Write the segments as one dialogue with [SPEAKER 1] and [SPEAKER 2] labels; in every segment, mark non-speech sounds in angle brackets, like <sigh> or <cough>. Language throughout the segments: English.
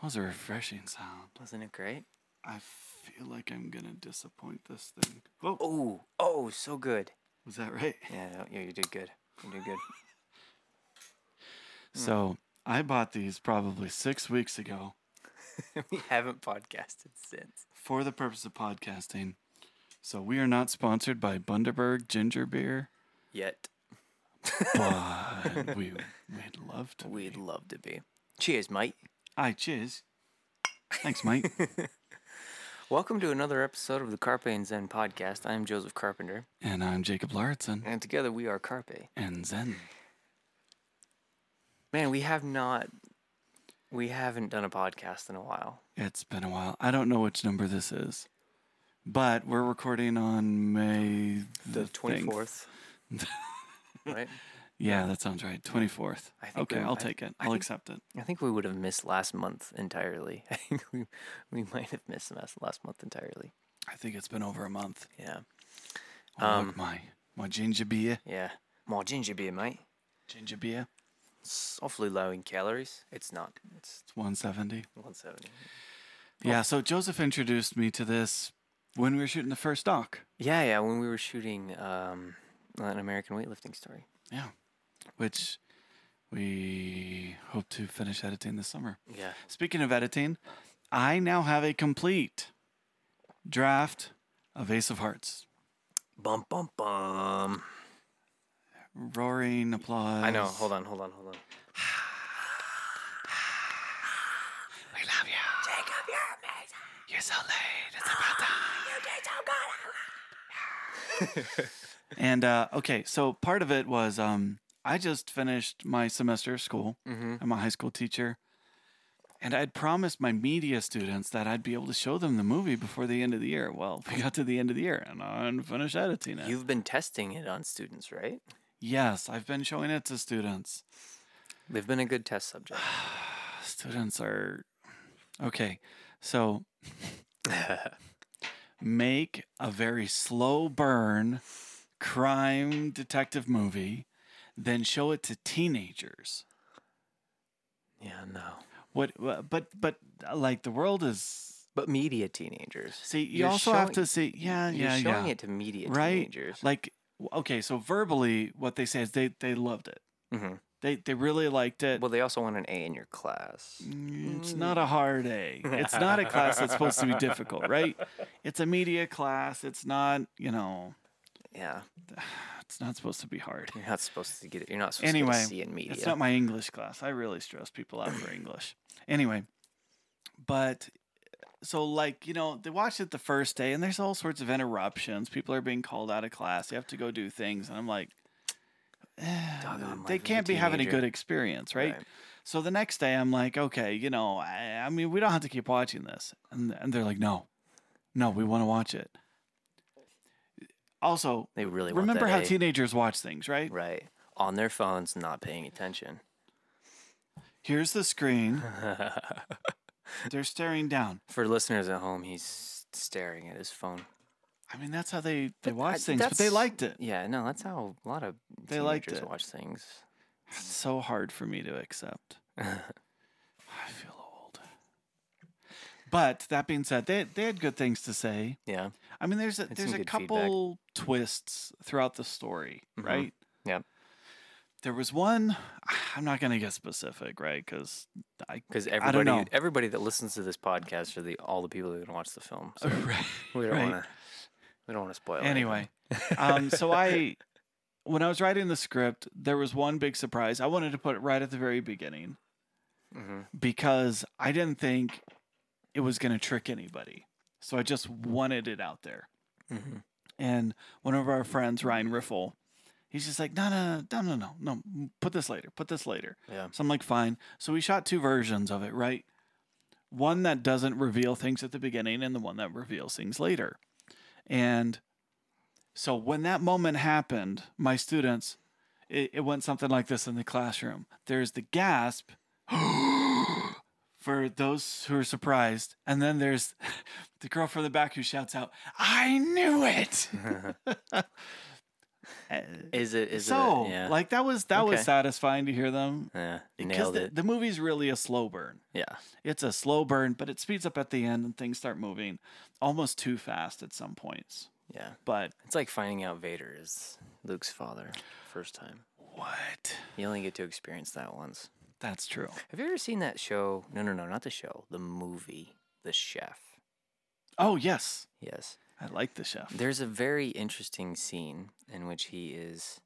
[SPEAKER 1] That was a refreshing sound.
[SPEAKER 2] Wasn't it great?
[SPEAKER 1] I feel like I'm gonna disappoint this thing. Whoa,
[SPEAKER 2] Oh, oh, so good.
[SPEAKER 1] was that right?
[SPEAKER 2] Yeah, no, yeah, you did good. You did good. <laughs>
[SPEAKER 1] So I bought these probably six weeks ago <laughs>
[SPEAKER 2] we haven't podcasted since.
[SPEAKER 1] for the purpose of podcasting. So we are not sponsored by Bundaberg Ginger Beer,
[SPEAKER 2] Yet.
[SPEAKER 1] but we we'd love to. <laughs>
[SPEAKER 2] We'd love to be. Cheers, mate.
[SPEAKER 1] Aye, cheers. Thanks, mate. <laughs>
[SPEAKER 2] Welcome to another episode of the Carpe and Zen podcast. I'm Joseph Carpenter,
[SPEAKER 1] and I'm Jacob Lauritsen
[SPEAKER 2] and together we are Carpe.
[SPEAKER 1] and Zen.
[SPEAKER 2] Man, we have not, we haven't done a podcast in a while.
[SPEAKER 1] It's been a while. I don't know which number this is, but we're recording on May
[SPEAKER 2] The twenty fourth, <laughs> right?
[SPEAKER 1] Yeah, that sounds right. Twenty fourth.
[SPEAKER 2] I think
[SPEAKER 1] Okay,
[SPEAKER 2] we-
[SPEAKER 1] I'll
[SPEAKER 2] I-
[SPEAKER 1] take it.
[SPEAKER 2] I
[SPEAKER 1] I'll
[SPEAKER 2] think-
[SPEAKER 1] accept it.
[SPEAKER 2] I think we would have missed last month entirely. <laughs> I think we we might have missed last last month entirely.
[SPEAKER 1] I think it's been over a month.
[SPEAKER 2] Yeah,
[SPEAKER 1] Oh,
[SPEAKER 2] Um,
[SPEAKER 1] look, my my ginger beer.
[SPEAKER 2] yeah. More ginger beer, mate.
[SPEAKER 1] Ginger beer.
[SPEAKER 2] It's awfully low in calories. It's not. It's
[SPEAKER 1] It's one seventy.
[SPEAKER 2] one seventy.
[SPEAKER 1] Yeah. So Joseph introduced me to this when we were shooting the first doc.
[SPEAKER 2] Yeah, yeah. When we were shooting um, an American weightlifting story.
[SPEAKER 1] Yeah. Which we hope to finish editing this summer.
[SPEAKER 2] Yeah.
[SPEAKER 1] Speaking of editing, I now have a complete draft of Ace of Hearts.
[SPEAKER 2] Bum bum bum.
[SPEAKER 1] Roaring applause.
[SPEAKER 2] I know. Hold on. Hold on. Hold on. <sighs>
[SPEAKER 1] We love you.
[SPEAKER 2] Jacob, you're amazing.
[SPEAKER 1] You're so late. It's about time. <sighs>
[SPEAKER 2] You did so good. <laughs>
[SPEAKER 1] And uh, okay, so part of it was um, I just finished my semester of school.
[SPEAKER 2] mm-hmm.
[SPEAKER 1] I'm a high school teacher. And I'd promised my media students that I'd be able to show them the movie before the end of the year. Well, <laughs> we got to the end of the year and I finished editing it.
[SPEAKER 2] You've been testing it on students, right?
[SPEAKER 1] yes, I've been showing it to students.
[SPEAKER 2] They've been a good test subject. <sighs>
[SPEAKER 1] Students are okay. So <laughs> make a very slow burn crime detective movie, then show it to teenagers.
[SPEAKER 2] yeah, no.
[SPEAKER 1] What? But but uh, like the world is.
[SPEAKER 2] But media teenagers.
[SPEAKER 1] See, you
[SPEAKER 2] You're
[SPEAKER 1] also have to see. Yeah,
[SPEAKER 2] You're
[SPEAKER 1] yeah,
[SPEAKER 2] showing
[SPEAKER 1] yeah.
[SPEAKER 2] it to media
[SPEAKER 1] right.
[SPEAKER 2] teenagers.
[SPEAKER 1] Like okay, so verbally, what they say is they they loved it.
[SPEAKER 2] hmm
[SPEAKER 1] They they really liked it.
[SPEAKER 2] Well, they also want an A in your class.
[SPEAKER 1] Mm, It's not a hard A. It's not a class that's supposed to be difficult, right? <laughs> It's a media class. It's not, you know,
[SPEAKER 2] Yeah, <sighs> <sighs> <sighs>
[SPEAKER 1] it's not supposed to be hard.
[SPEAKER 2] you're not supposed to get it. You're not supposed
[SPEAKER 1] Anyway,
[SPEAKER 2] to C in media.
[SPEAKER 1] It's not my English class. I really stress people out for English. Anyway, but so like, you know, they watched it the first day and there's all sorts of interruptions. People are being called out of class. You have to go do things. And I'm like, <sighs> eh, they can't be having a good experience, right?
[SPEAKER 2] Right.
[SPEAKER 1] So the next day, I'm like, okay, you know, I, I mean, we don't have to keep watching this. And, and they're like, no, no, we want to watch it. Also,
[SPEAKER 2] They really want
[SPEAKER 1] remember
[SPEAKER 2] that
[SPEAKER 1] how
[SPEAKER 2] A.
[SPEAKER 1] teenagers watch things, right?
[SPEAKER 2] right on their phones, not paying attention.
[SPEAKER 1] Here's the screen. <laughs> They're staring down.
[SPEAKER 2] For listeners at home, he's staring at his phone.
[SPEAKER 1] I mean, that's how they, they
[SPEAKER 2] But uh,
[SPEAKER 1] watch
[SPEAKER 2] I-
[SPEAKER 1] things, but they
[SPEAKER 2] that's-
[SPEAKER 1] liked it.
[SPEAKER 2] Yeah, no, that's how a lot of
[SPEAKER 1] They liked
[SPEAKER 2] teenagers
[SPEAKER 1] it.
[SPEAKER 2] watch things.
[SPEAKER 1] It's so hard for me to accept. <laughs> I feel old. But that being said, they, they had good things to say.
[SPEAKER 2] yeah,
[SPEAKER 1] I mean, there's a, there's a
[SPEAKER 2] good feedback.
[SPEAKER 1] couple twists throughout the story,
[SPEAKER 2] Mhm.
[SPEAKER 1] right?
[SPEAKER 2] Yep.
[SPEAKER 1] There was one. <sighs> I'm not gonna get specific, right? Because I
[SPEAKER 2] because
[SPEAKER 1] I don't
[SPEAKER 2] everybody,
[SPEAKER 1] know.
[SPEAKER 2] everybody that listens to this podcast are the all the people that watch the film. So <laughs>
[SPEAKER 1] right.
[SPEAKER 2] we don't
[SPEAKER 1] right.
[SPEAKER 2] want to, we don't want to spoil.
[SPEAKER 1] Anyway, <laughs> um, so I, when I was writing the script, there was one big surprise. I wanted to put it right at the very beginning
[SPEAKER 2] hmm
[SPEAKER 1] because I didn't think it was gonna trick anybody. So I just wanted it out there.
[SPEAKER 2] hmm
[SPEAKER 1] And one of our friends, Ryan Riffle, he's just like, no, no, no, no, no, no, no, put this later, put this later.
[SPEAKER 2] yeah,
[SPEAKER 1] So I'm like, fine. So we shot two versions of it, right? One that doesn't reveal things at the beginning and the one that reveals things later. And so when that moment happened, my students, it, it went something like this in the classroom. There's the gasp <gasps> <gasps> <gasps> for those who are surprised. And then there's <laughs> the girl from the back who shouts out, I knew it. <laughs> <laughs>
[SPEAKER 2] Is it? Is
[SPEAKER 1] so
[SPEAKER 2] it? a- Yeah.
[SPEAKER 1] like that was that was satisfying to hear them
[SPEAKER 2] yeah.
[SPEAKER 1] because the, the movie's really a slow burn.
[SPEAKER 2] yeah.
[SPEAKER 1] It's a slow burn, but it speeds up at the end and things start moving almost too fast at some points.
[SPEAKER 2] Yeah.
[SPEAKER 1] But
[SPEAKER 2] It's like finding out Vader is Luke's father first time.
[SPEAKER 1] what?
[SPEAKER 2] You only get to experience that once.
[SPEAKER 1] That's true.
[SPEAKER 2] Have you ever seen that show? No, no, no, not the show. The movie, The Chef.
[SPEAKER 1] Oh yes,
[SPEAKER 2] Yes.
[SPEAKER 1] I like the chef.
[SPEAKER 2] There's a very interesting scene in which he is.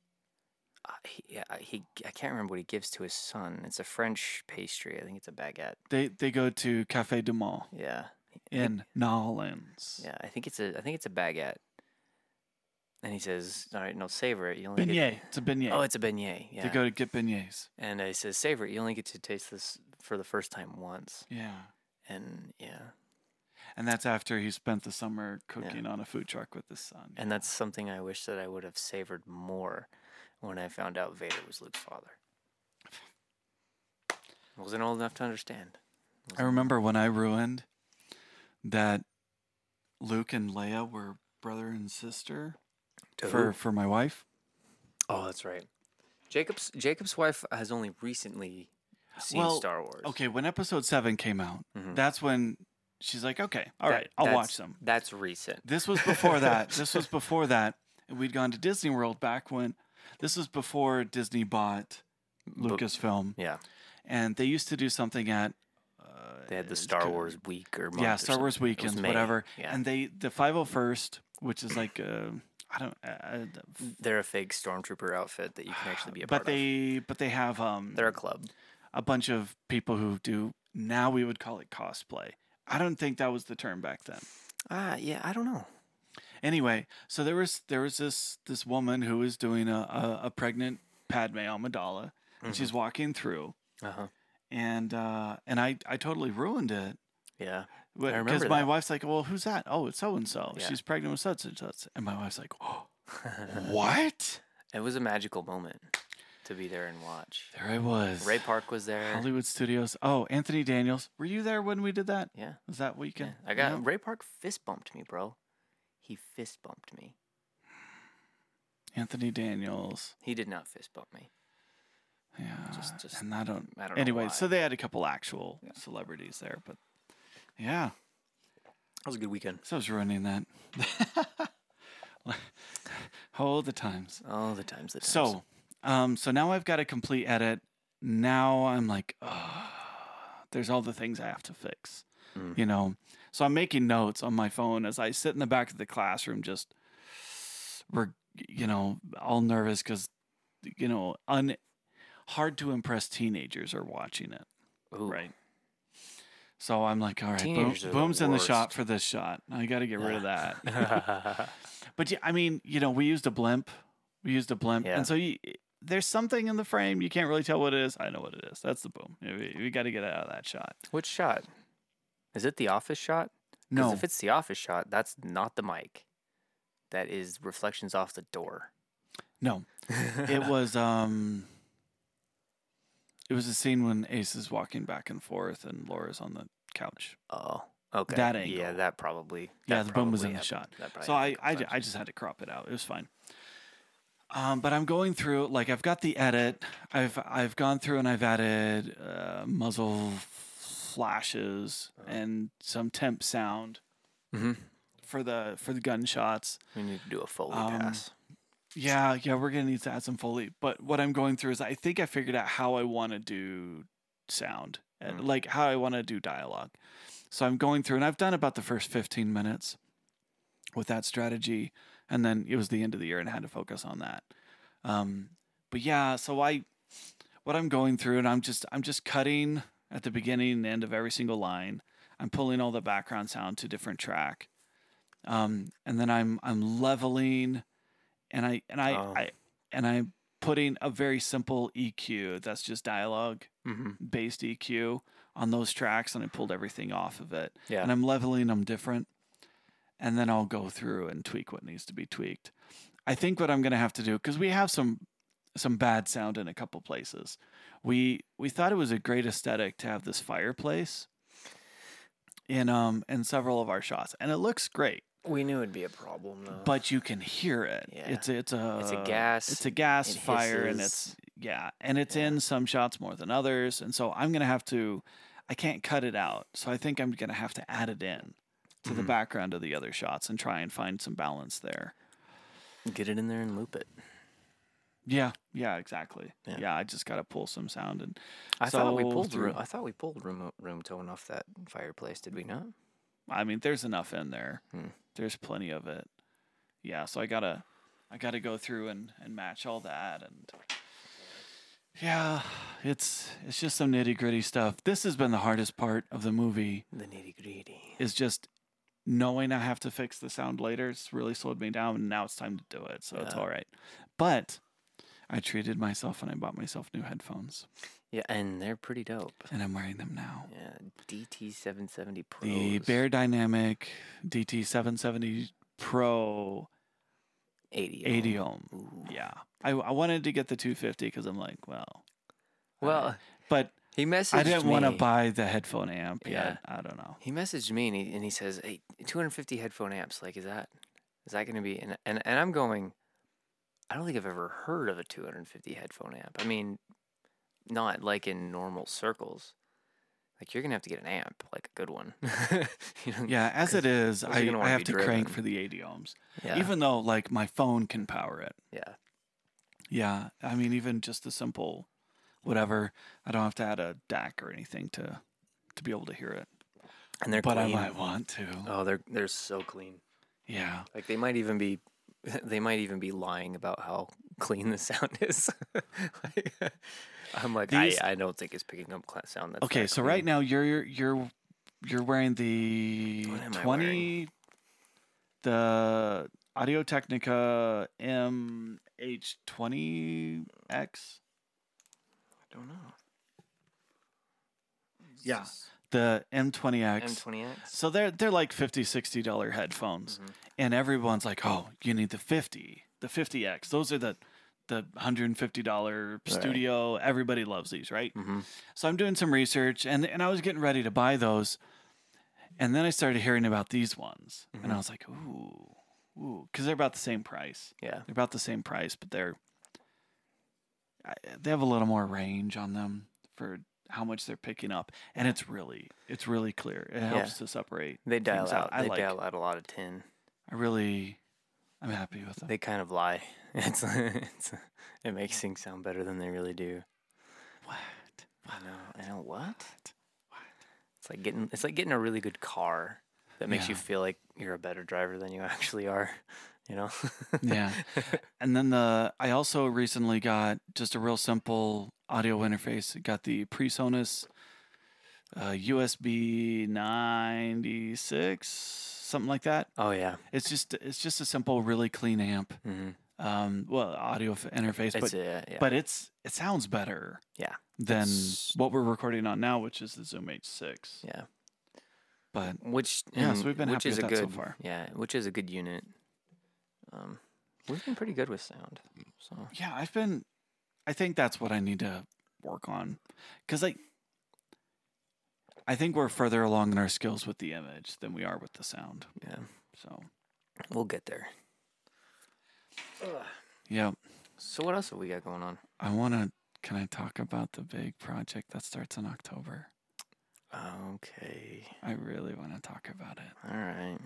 [SPEAKER 2] Uh, he, uh, he, I can't remember what he gives to his son. It's a French pastry. I think it's a baguette.
[SPEAKER 1] They they go to Cafe du Monde
[SPEAKER 2] Yeah.
[SPEAKER 1] in Nolans.
[SPEAKER 2] Yeah, I think it's a I think it's a baguette. And he says, "All right, no, savor it. You only get-
[SPEAKER 1] Beignet. It's a beignet.
[SPEAKER 2] Oh, it's a beignet. Yeah.
[SPEAKER 1] They go to get beignets.
[SPEAKER 2] and he says, "Savor it. You only get to taste this for the first time once."
[SPEAKER 1] Yeah.
[SPEAKER 2] And yeah,
[SPEAKER 1] And that's after he spent the summer cooking on a food truck with his son.
[SPEAKER 2] and that's something I wish that I would have savored more when I found out Vader was Luke's father. I Wasn't old enough to understand.
[SPEAKER 1] I remember when I ruined that Luke and Leia were brother and sister
[SPEAKER 2] To
[SPEAKER 1] for
[SPEAKER 2] who?
[SPEAKER 1] for my wife.
[SPEAKER 2] Oh, that's right. Jacob's Jacob's wife has only recently seen
[SPEAKER 1] Well,
[SPEAKER 2] Star Wars.
[SPEAKER 1] Okay, when episode 7 came out,
[SPEAKER 2] Mhm.
[SPEAKER 1] that's when she's like, "Okay, all
[SPEAKER 2] That-
[SPEAKER 1] right, I'll watch them."
[SPEAKER 2] That's recent.
[SPEAKER 1] This was before that. <laughs> This was before that. We'd gone to Disney World back when this was before Disney bought Lucasfilm.
[SPEAKER 2] Yeah,
[SPEAKER 1] And they used to do something at uh,
[SPEAKER 2] they had the Star Wars week or month
[SPEAKER 1] yeah,
[SPEAKER 2] or
[SPEAKER 1] Star Wars.
[SPEAKER 2] It was
[SPEAKER 1] weekends, whatever.
[SPEAKER 2] Yeah,
[SPEAKER 1] And they the 501st, which is like uh, I don't uh,
[SPEAKER 2] they're a fake stormtrooper outfit that you can actually be a
[SPEAKER 1] but
[SPEAKER 2] part
[SPEAKER 1] they but they have um.
[SPEAKER 2] They're a club.
[SPEAKER 1] a bunch of people who do now we would call it cosplay. I don't think that was the term back then.
[SPEAKER 2] Ah, yeah, I don't know.
[SPEAKER 1] Anyway, so there was there was this this woman who was doing a a, a pregnant Padme Amidala, and she's walking through,
[SPEAKER 2] Uh huh.
[SPEAKER 1] and uh, and I I totally ruined it
[SPEAKER 2] Yeah.
[SPEAKER 1] Because my
[SPEAKER 2] that.
[SPEAKER 1] wife's like, well, who's that? Oh, it's so and so.
[SPEAKER 2] Yeah.
[SPEAKER 1] She's pregnant with such and such, and my wife's like, oh, <laughs> what?
[SPEAKER 2] It was a magical moment to be there and watch.
[SPEAKER 1] There I was.
[SPEAKER 2] Ray Park was there.
[SPEAKER 1] Hollywood Studios. Oh, Anthony Daniels. Were you there when we did that?
[SPEAKER 2] Yeah.
[SPEAKER 1] Was that
[SPEAKER 2] yeah.
[SPEAKER 1] weekend?
[SPEAKER 2] I got
[SPEAKER 1] No?
[SPEAKER 2] Ray Park fist bumped me, bro. He fist bumped me.
[SPEAKER 1] Anthony Daniels.
[SPEAKER 2] He did not fist bump me.
[SPEAKER 1] Yeah.
[SPEAKER 2] Just- just-
[SPEAKER 1] and I don't.
[SPEAKER 2] I don't
[SPEAKER 1] anyway, so they had a couple actual celebrities there, but yeah,
[SPEAKER 2] That was a good weekend.
[SPEAKER 1] so I was ruining that. <laughs> oh, the times.
[SPEAKER 2] Oh, the times, the times.
[SPEAKER 1] So, um, so now I've got a complete edit. Now I'm like, oh, there's all the things I have to fix,
[SPEAKER 2] Mm.
[SPEAKER 1] you know. So I'm making notes on my phone as I sit in the back of the classroom, just, we're, you know, all nervous because, you know, un, hard to impress teenagers are watching it,
[SPEAKER 2] Ooh.
[SPEAKER 1] right? So I'm like, all right, boom,
[SPEAKER 2] are the
[SPEAKER 1] boom's in the shot for this shot. I got to get rid of that. <laughs> But yeah, I mean, you know, we used a blimp. We used a blimp,
[SPEAKER 2] Yeah.
[SPEAKER 1] and so you, there's something in the frame you can't really tell what it is. I know what it is. That's the boom. We, we got to get out of that shot.
[SPEAKER 2] Which shot? Is it the office shot?
[SPEAKER 1] No,
[SPEAKER 2] if it's the office shot, that's not the mic. That is reflections off the door.
[SPEAKER 1] no, <laughs> it was um, it was a scene when Ace is walking back and forth and Laura's on the couch.
[SPEAKER 2] Oh, okay.
[SPEAKER 1] That angle.
[SPEAKER 2] Yeah, that probably.
[SPEAKER 1] Yeah,
[SPEAKER 2] that
[SPEAKER 1] the boom was in the shot. So I, I, I just had to crop it out. It was fine. Um, but I'm going through like I've got the edit. I've I've gone through and I've added uh, muzzle flashes and some temp sound
[SPEAKER 2] Mhm.
[SPEAKER 1] for the for the gunshots.
[SPEAKER 2] We need to do a Foley
[SPEAKER 1] Um,
[SPEAKER 2] pass.
[SPEAKER 1] Yeah, yeah, we're gonna need to add some foley. But what I'm going through is I think I figured out how I want to do sound, and
[SPEAKER 2] Mm.
[SPEAKER 1] like how I want to do dialogue. So I'm going through, and I've done about the first 15 minutes with that strategy, and then it was the end of the year, and I had to focus on that. Um, but yeah, so I, what I'm going through, and I'm just I'm just cutting at the beginning and end of every single line. I'm pulling all the background sound to different track, um, and then I'm I'm leveling and I and I,
[SPEAKER 2] Oh.
[SPEAKER 1] I and I'm putting a very simple EQ that's just dialogue
[SPEAKER 2] Mm-hmm.
[SPEAKER 1] based EQ on those tracks, and I pulled everything off of it,
[SPEAKER 2] Yeah.
[SPEAKER 1] and I'm leveling them different, and then I'll go through and tweak what needs to be tweaked. I think what I'm gonna have to do because we have some some bad sound in a couple places. We we thought it was a great aesthetic to have this fireplace in um in several of our shots, and it looks great.
[SPEAKER 2] We knew it'd be a problem though.
[SPEAKER 1] but you can hear it.
[SPEAKER 2] Yeah.
[SPEAKER 1] It's it's a
[SPEAKER 2] It's a gas,
[SPEAKER 1] It's a gas
[SPEAKER 2] it
[SPEAKER 1] fire, and it's yeah, and it's
[SPEAKER 2] Yeah.
[SPEAKER 1] in some shots more than others, and so I'm gonna have to. I can't cut it out, so I think I'm gonna have to add it in to the
[SPEAKER 2] Mhm.
[SPEAKER 1] background of the other shots and try and find some balance there.
[SPEAKER 2] Get it in there and loop it.
[SPEAKER 1] Yeah, yeah, exactly.
[SPEAKER 2] Yeah.
[SPEAKER 1] Yeah, I just gotta pull some sound and
[SPEAKER 2] I thought we pulled room, I thought we pulled room room tone off that fireplace. Did we not?
[SPEAKER 1] I mean, there's enough in there.
[SPEAKER 2] Hmm.
[SPEAKER 1] There's plenty of it. Yeah, so I gotta, I gotta go through and, and match all that, and yeah, it's it's just some nitty gritty stuff. This has been the hardest part of the movie.
[SPEAKER 2] The nitty gritty.
[SPEAKER 1] Is just knowing I have to fix the sound later. It's really slowed me down, and now it's time to do it. So it's all right. But I treated myself and I bought myself new headphones,
[SPEAKER 2] Yeah, and they're pretty dope.
[SPEAKER 1] and I'm wearing them now.
[SPEAKER 2] Yeah, DT seven seventy Pro.
[SPEAKER 1] The Beyerdynamic DT770 Pro
[SPEAKER 2] eighty.
[SPEAKER 1] 80 ohm.
[SPEAKER 2] Ooh.
[SPEAKER 1] Yeah. I, I wanted to get the 250 because I'm like, well,
[SPEAKER 2] Well,
[SPEAKER 1] but
[SPEAKER 2] he messaged
[SPEAKER 1] I didn't want to buy the headphone amp
[SPEAKER 2] Yeah.
[SPEAKER 1] yet. I don't know.
[SPEAKER 2] He messaged me and he, and he says, "Hey, 250 headphone amps. Like, is that is that going to be?" And, and and I'm going. I don't think I've ever heard of a 250 headphone amp. I mean, not like in normal circles. Like you're gonna have to get an amp, like a good one. <laughs> you know?
[SPEAKER 1] Yeah, as it is, I, I have to crank for the 80 ohms.
[SPEAKER 2] yeah,
[SPEAKER 1] Even though, like, my phone can power it.
[SPEAKER 2] yeah,
[SPEAKER 1] Yeah. I mean, even just a simple whatever, I don't have to add a DAC or anything to to be able to hear it.
[SPEAKER 2] and they're
[SPEAKER 1] but
[SPEAKER 2] clean.
[SPEAKER 1] I might want to.
[SPEAKER 2] Oh, they're they're so clean.
[SPEAKER 1] Yeah.
[SPEAKER 2] Like they might even be, <laughs> they might even be lying about how clean the sound is. <laughs> Like, I'm like,
[SPEAKER 1] These-
[SPEAKER 2] I, I don't think it's picking up cla- sound. That's
[SPEAKER 1] Okay, so
[SPEAKER 2] clean.
[SPEAKER 1] right now you're you're you're you're wearing the
[SPEAKER 2] What am I
[SPEAKER 1] twenty
[SPEAKER 2] wearing?
[SPEAKER 1] the Audio Technica MH20X.
[SPEAKER 2] I don't know.
[SPEAKER 1] Yeah. The M20X.
[SPEAKER 2] M20X.
[SPEAKER 1] So they're they're like 50 60 dollar headphones.
[SPEAKER 2] Mhm.
[SPEAKER 1] And everyone's like, "Oh, you need the 50, the 50X. Those are the the $150 studio. Everybody loves these, right?
[SPEAKER 2] Mm-hmm.
[SPEAKER 1] So I'm doing some research and, and I was getting ready to buy those. And then I started hearing about these ones. And I was like, ooh, ooh. Because they're about the same price.
[SPEAKER 2] Yeah.
[SPEAKER 1] They're about the same price, but they're, they have a little more range on them for how much they're picking up. And it's really, it's really clear. It helps to separate.
[SPEAKER 2] They dial
[SPEAKER 1] things
[SPEAKER 2] out.
[SPEAKER 1] I
[SPEAKER 2] They
[SPEAKER 1] like,
[SPEAKER 2] dial out a lot of tin.
[SPEAKER 1] I really, I'm happy with them.
[SPEAKER 2] They kind of lie. <laughs> It's, it's it makes things sound better than they really do.
[SPEAKER 1] what?
[SPEAKER 2] I know. I know what? It's like getting it's like getting a really good car that makes you
[SPEAKER 1] Yeah.
[SPEAKER 2] feel like you're a better driver than you actually are. You know?
[SPEAKER 1] Yeah. <laughs> And then the I also recently got just a real simple audio interface. Got the PreSonus uh, USB 96, something like that.
[SPEAKER 2] oh yeah.
[SPEAKER 1] It's just it's just a simple, really clean amp.
[SPEAKER 2] Mm-hmm.
[SPEAKER 1] Um, well, audio f- interface, but
[SPEAKER 2] a, yeah.
[SPEAKER 1] but it's it sounds better
[SPEAKER 2] Yeah.
[SPEAKER 1] than
[SPEAKER 2] It's-
[SPEAKER 1] what we're recording on now, which is the Zoom H6.
[SPEAKER 2] yeah.
[SPEAKER 1] But
[SPEAKER 2] Which
[SPEAKER 1] Yeah, so we've been
[SPEAKER 2] which
[SPEAKER 1] happy
[SPEAKER 2] is
[SPEAKER 1] with
[SPEAKER 2] a
[SPEAKER 1] that so far.
[SPEAKER 2] yeah, which is a good unit. Um, we've been pretty good with sound. So
[SPEAKER 1] yeah, I've been. I think that's what I need to work on, because like, I think we're further along in our skills with the image than we are with the sound.
[SPEAKER 2] yeah,
[SPEAKER 1] So
[SPEAKER 2] we'll get there.
[SPEAKER 1] yeah,
[SPEAKER 2] So what else have we got going on?
[SPEAKER 1] I want to. Can I talk about the big project that starts in October?
[SPEAKER 2] Okay.
[SPEAKER 1] I really want to talk about it.
[SPEAKER 2] All right.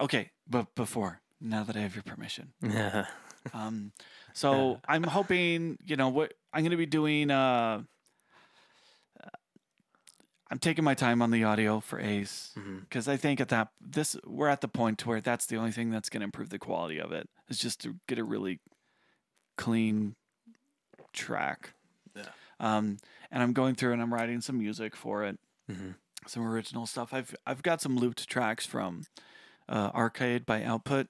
[SPEAKER 1] Okay, but before now that I have your permission,
[SPEAKER 2] Yeah.
[SPEAKER 1] um, so <laughs> I'm hoping you know what I'm going to be doing. Uh, I'm taking my time on the audio for Ace. because I think at that this we're at the point where that's the only thing that's going to improve the quality of it is just to get a really clean track.
[SPEAKER 2] Yeah.
[SPEAKER 1] Um, and I'm going through and I'm writing some music for it,
[SPEAKER 2] hmm
[SPEAKER 1] some original stuff. I've I've got some looped tracks from uh, Arcade by Output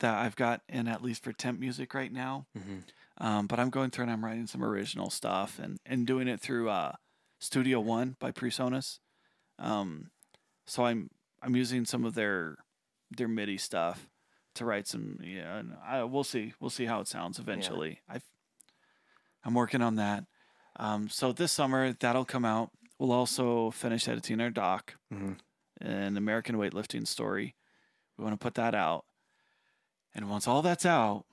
[SPEAKER 1] that I've got in at least for temp music right now.
[SPEAKER 2] hmm
[SPEAKER 1] Um, but I'm going through and I'm writing some original stuff and, and doing it through uh, Studio One by PreSonus. Um, so I'm I'm using some of their their MIDI stuff to write some. Yeah, and I, we'll see we'll see how it sounds eventually. I've I'm working on that. Um, so this summer that'll come out. We'll also finish editing our doc,
[SPEAKER 2] hmm
[SPEAKER 1] an American weightlifting story, We want to put that out. And once all that's out,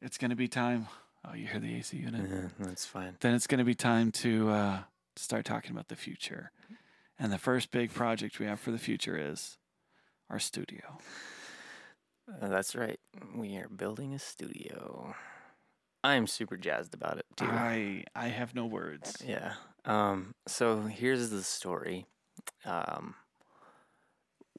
[SPEAKER 1] it's going to be time. Oh, you hear the AC unit?
[SPEAKER 2] Yeah, that's fine.
[SPEAKER 1] Then it's going to be time to uh, start talking about the future. And the first big project we have for the future is our studio.
[SPEAKER 2] Uh, that's right. We are building a studio. I'm super jazzed about it too.
[SPEAKER 1] I I have no words.
[SPEAKER 2] Yeah. Um. So here's the story. Um.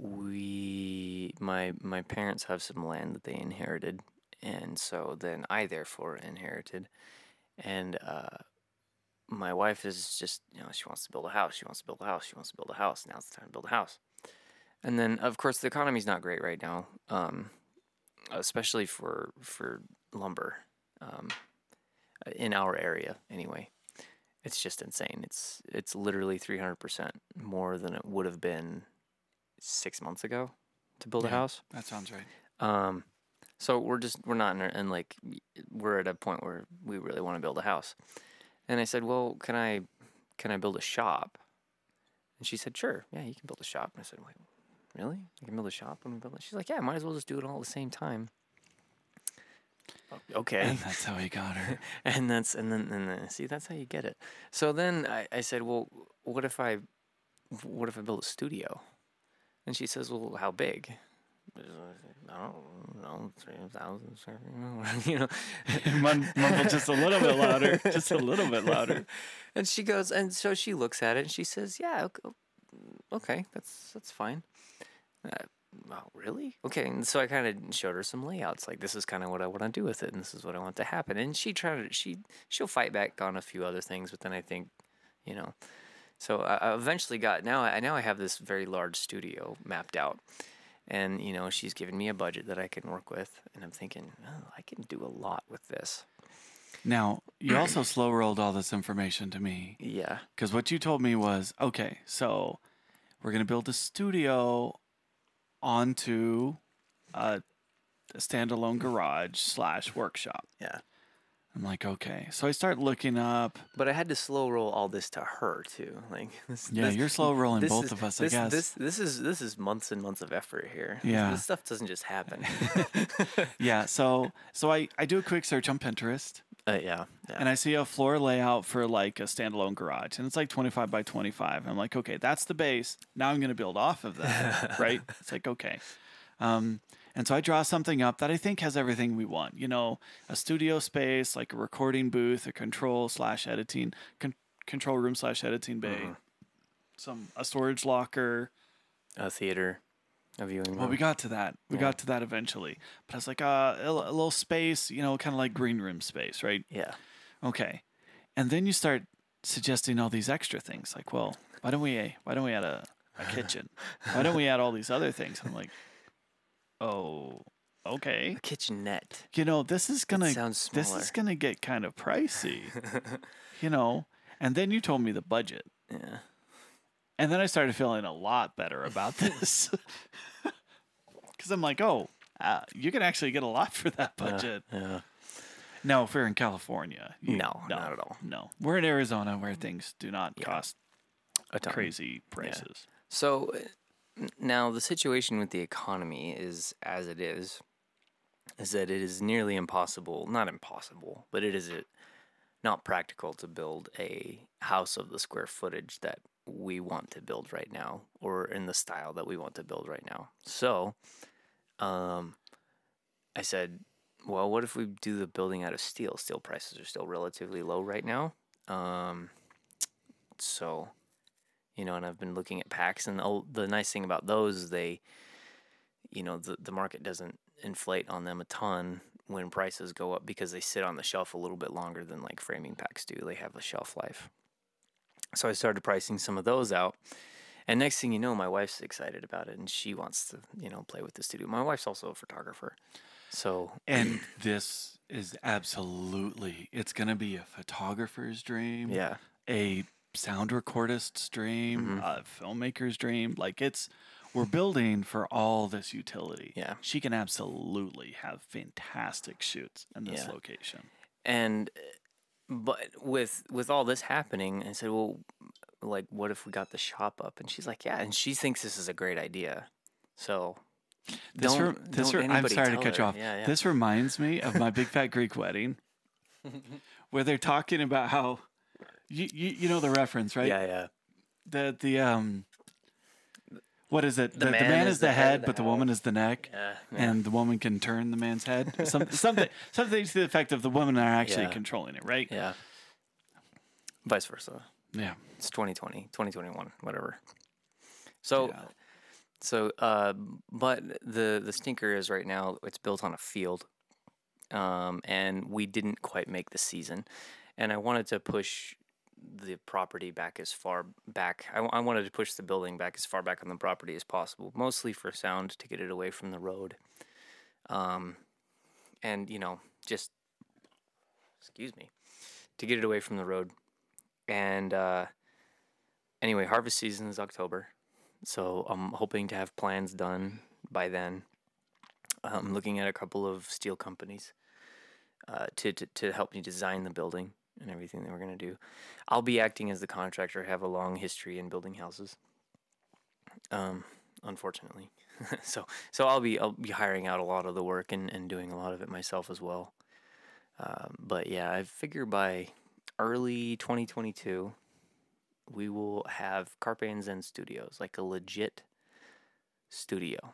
[SPEAKER 2] We my my parents have some land that they inherited, and so then I therefore inherited, and uh, my wife is just you know she wants to build a house. She wants to build a house. She wants to build a house. Now's the time to build a house. And then of course the economy's not great right now. Um. Especially for for lumber. Um. In our area anyway it's just insane. It's it's literally 300% more than it would have been 6 months ago to build a house.
[SPEAKER 1] That sounds right.
[SPEAKER 2] Um so we're just we're not in like we're at a point where we really want to build a house. And I said, "Well, can I can I build a shop?" And she said, "Sure. Yeah, you can build a shop." And I said, "Wait, really? You can build a shop when we build it?" She's like, "Yeah, might as well just do it all at the same time." Okay
[SPEAKER 1] And that's how he got her. <laughs>
[SPEAKER 2] and that's and then and then see that's how you get it so then I, I said well what if i what if i build a studio and she says well how big? I don't know 3000 <laughs> you know? <laughs>
[SPEAKER 1] Mum- Mumble just a little bit louder. Just a little bit louder. <laughs>
[SPEAKER 2] and she goes and so she looks at it and she says yeah ok- okay that's that's fine. Uh, wow really? Okay and so i kind of showed her some layouts like this is kind of what i want to do with it and this is what i want to happen. And she tried to she she'll fight back on a few other things but then i think you know so i, I eventually got now i now i have this very large studio mapped out. And you know she's given me a budget that i can work with and i'm thinking oh, i can do a lot with this.
[SPEAKER 1] Now, you <clears throat> also slow rolled all this information to me.
[SPEAKER 2] Yeah.
[SPEAKER 1] Because what you told me was okay, so we're going to build a studio onto a, a standalone garage slash workshop.
[SPEAKER 2] yeah
[SPEAKER 1] I'm like, okay. So I start looking up.
[SPEAKER 2] But I had to slow roll all this to her too. Like <laughs> this,
[SPEAKER 1] Yeah,
[SPEAKER 2] this-
[SPEAKER 1] you're slow <laughs> rolling both
[SPEAKER 2] is-
[SPEAKER 1] of us, I
[SPEAKER 2] this,
[SPEAKER 1] guess.
[SPEAKER 2] This this is this is months and months of effort here. This-
[SPEAKER 1] Yeah.
[SPEAKER 2] this stuff doesn't just happen. <laughs>
[SPEAKER 1] Yeah, so so I, I do a quick search on Pinterest
[SPEAKER 2] uh, yeah, yeah.
[SPEAKER 1] and I see a floor layout for like a standalone garage and it's like 25 by 25. I'm like, okay, that's the base. Now I'm going to build off of that, right? It's like, okay. Um, and so I draw something up that I think has everything we want. You know, a studio space, like a recording booth, a control slash editing, con- control room slash editing bay, some a storage locker.
[SPEAKER 2] a theater, a viewing room.
[SPEAKER 1] Well,
[SPEAKER 2] room.
[SPEAKER 1] we got to that. We
[SPEAKER 2] Yeah.
[SPEAKER 1] got to that eventually. But I was like, uh, a, a little space, you know, kind of like green room space, right?
[SPEAKER 2] yeah,
[SPEAKER 1] Okay. And then you start suggesting all these extra things, like, well, why don't we why don't we add a, a kitchen? <laughs> Why don't we add all these other things? I'm like, oh, okay.
[SPEAKER 2] a kitchenette.
[SPEAKER 1] You know, this is gonna
[SPEAKER 2] sounds
[SPEAKER 1] this
[SPEAKER 2] smaller.
[SPEAKER 1] is gonna get kind of pricey. <laughs> you know. And then you told me the budget.
[SPEAKER 2] Yeah,
[SPEAKER 1] And then I started feeling a lot better about this. <laughs> <laughs> Because I'm like, oh, uh, you can actually get a lot for that
[SPEAKER 2] yeah,
[SPEAKER 1] budget.
[SPEAKER 2] Yeah,
[SPEAKER 1] No, if we're in California. you-
[SPEAKER 2] No, not at all.
[SPEAKER 1] No. We're in Arizona where things do not cost
[SPEAKER 2] a ton.
[SPEAKER 1] crazy prices.
[SPEAKER 2] So uh, now the situation with the economy is as it is, is that it is nearly impossible, not impossible, but it is uh not practical to build a house of the square footage that we want to build right now or in the style that we want to build right now. So, um, I said, well, what if we do the building out of steel? Steel prices are still relatively low right now. Um, so, you know, and I've been looking at packs, and oh, the nice thing about those is they, you know, the the market doesn't inflate on them a ton when prices go up because they sit on the shelf a little bit longer than like framing packs do. They have a shelf life. So I started pricing some of those out. And next thing you know, my wife's excited about it and she wants to, you know, play with the studio. My wife's also a photographer. So <clears throat>
[SPEAKER 1] And this is absolutely, it's going to be a photographer's dream,
[SPEAKER 2] yeah.
[SPEAKER 1] a sound recordist's dream,
[SPEAKER 2] Mhm.
[SPEAKER 1] a filmmaker's dream. Like it's, we're building for all this utility.
[SPEAKER 2] Yeah.
[SPEAKER 1] She can absolutely have fantastic shoots in this
[SPEAKER 2] Yeah.
[SPEAKER 1] location.
[SPEAKER 2] and uh, but with with all this happening i said well like what if we got the shop up and she's like yeah and she thinks this is a great idea so
[SPEAKER 1] This
[SPEAKER 2] don't,
[SPEAKER 1] re- this
[SPEAKER 2] don't
[SPEAKER 1] re- I'm sorry to cut you off.
[SPEAKER 2] Yeah, yeah.
[SPEAKER 1] This reminds me of my big fat Greek wedding, <laughs> where they're talking about how you you, you know the reference, right?
[SPEAKER 2] Yeah, yeah.
[SPEAKER 1] The the um, what is it?
[SPEAKER 2] The
[SPEAKER 1] The, the
[SPEAKER 2] man
[SPEAKER 1] man,
[SPEAKER 2] is
[SPEAKER 1] is
[SPEAKER 2] the
[SPEAKER 1] the
[SPEAKER 2] head,
[SPEAKER 1] head, but the
[SPEAKER 2] head.
[SPEAKER 1] woman is the neck.
[SPEAKER 2] Yeah,
[SPEAKER 1] And the woman can turn the man's head. Some, <laughs> something, something to the effect of the women are actually
[SPEAKER 2] Yeah.
[SPEAKER 1] controlling it, right?
[SPEAKER 2] yeah. Vice versa.
[SPEAKER 1] Yeah.
[SPEAKER 2] It's 2020, 2021, whatever. So,
[SPEAKER 1] Yeah.
[SPEAKER 2] so, uh, but the the stinker is right now it's built on a field, um, and we didn't quite make the season, and I wanted to push the property back as far back. I, I wanted to push the building back as far back on the property as possible, mostly for sound to get it away from the road, um, and you know just excuse me, to get it away from the road, and uh, anyway, harvest season is October, so I'm hoping to have plans done by then. I'm looking at a couple of steel companies uh, to, to to help me design the building and everything that we're gonna do. I'll be acting as the contractor. Have a long history in building houses. Um, unfortunately, <laughs> so so I'll be I'll be hiring out a lot of the work and, and doing a lot of it myself as well. Um, but yeah, I figure by early 2022, we will have Carpe and Zen Studios, like a legit studio.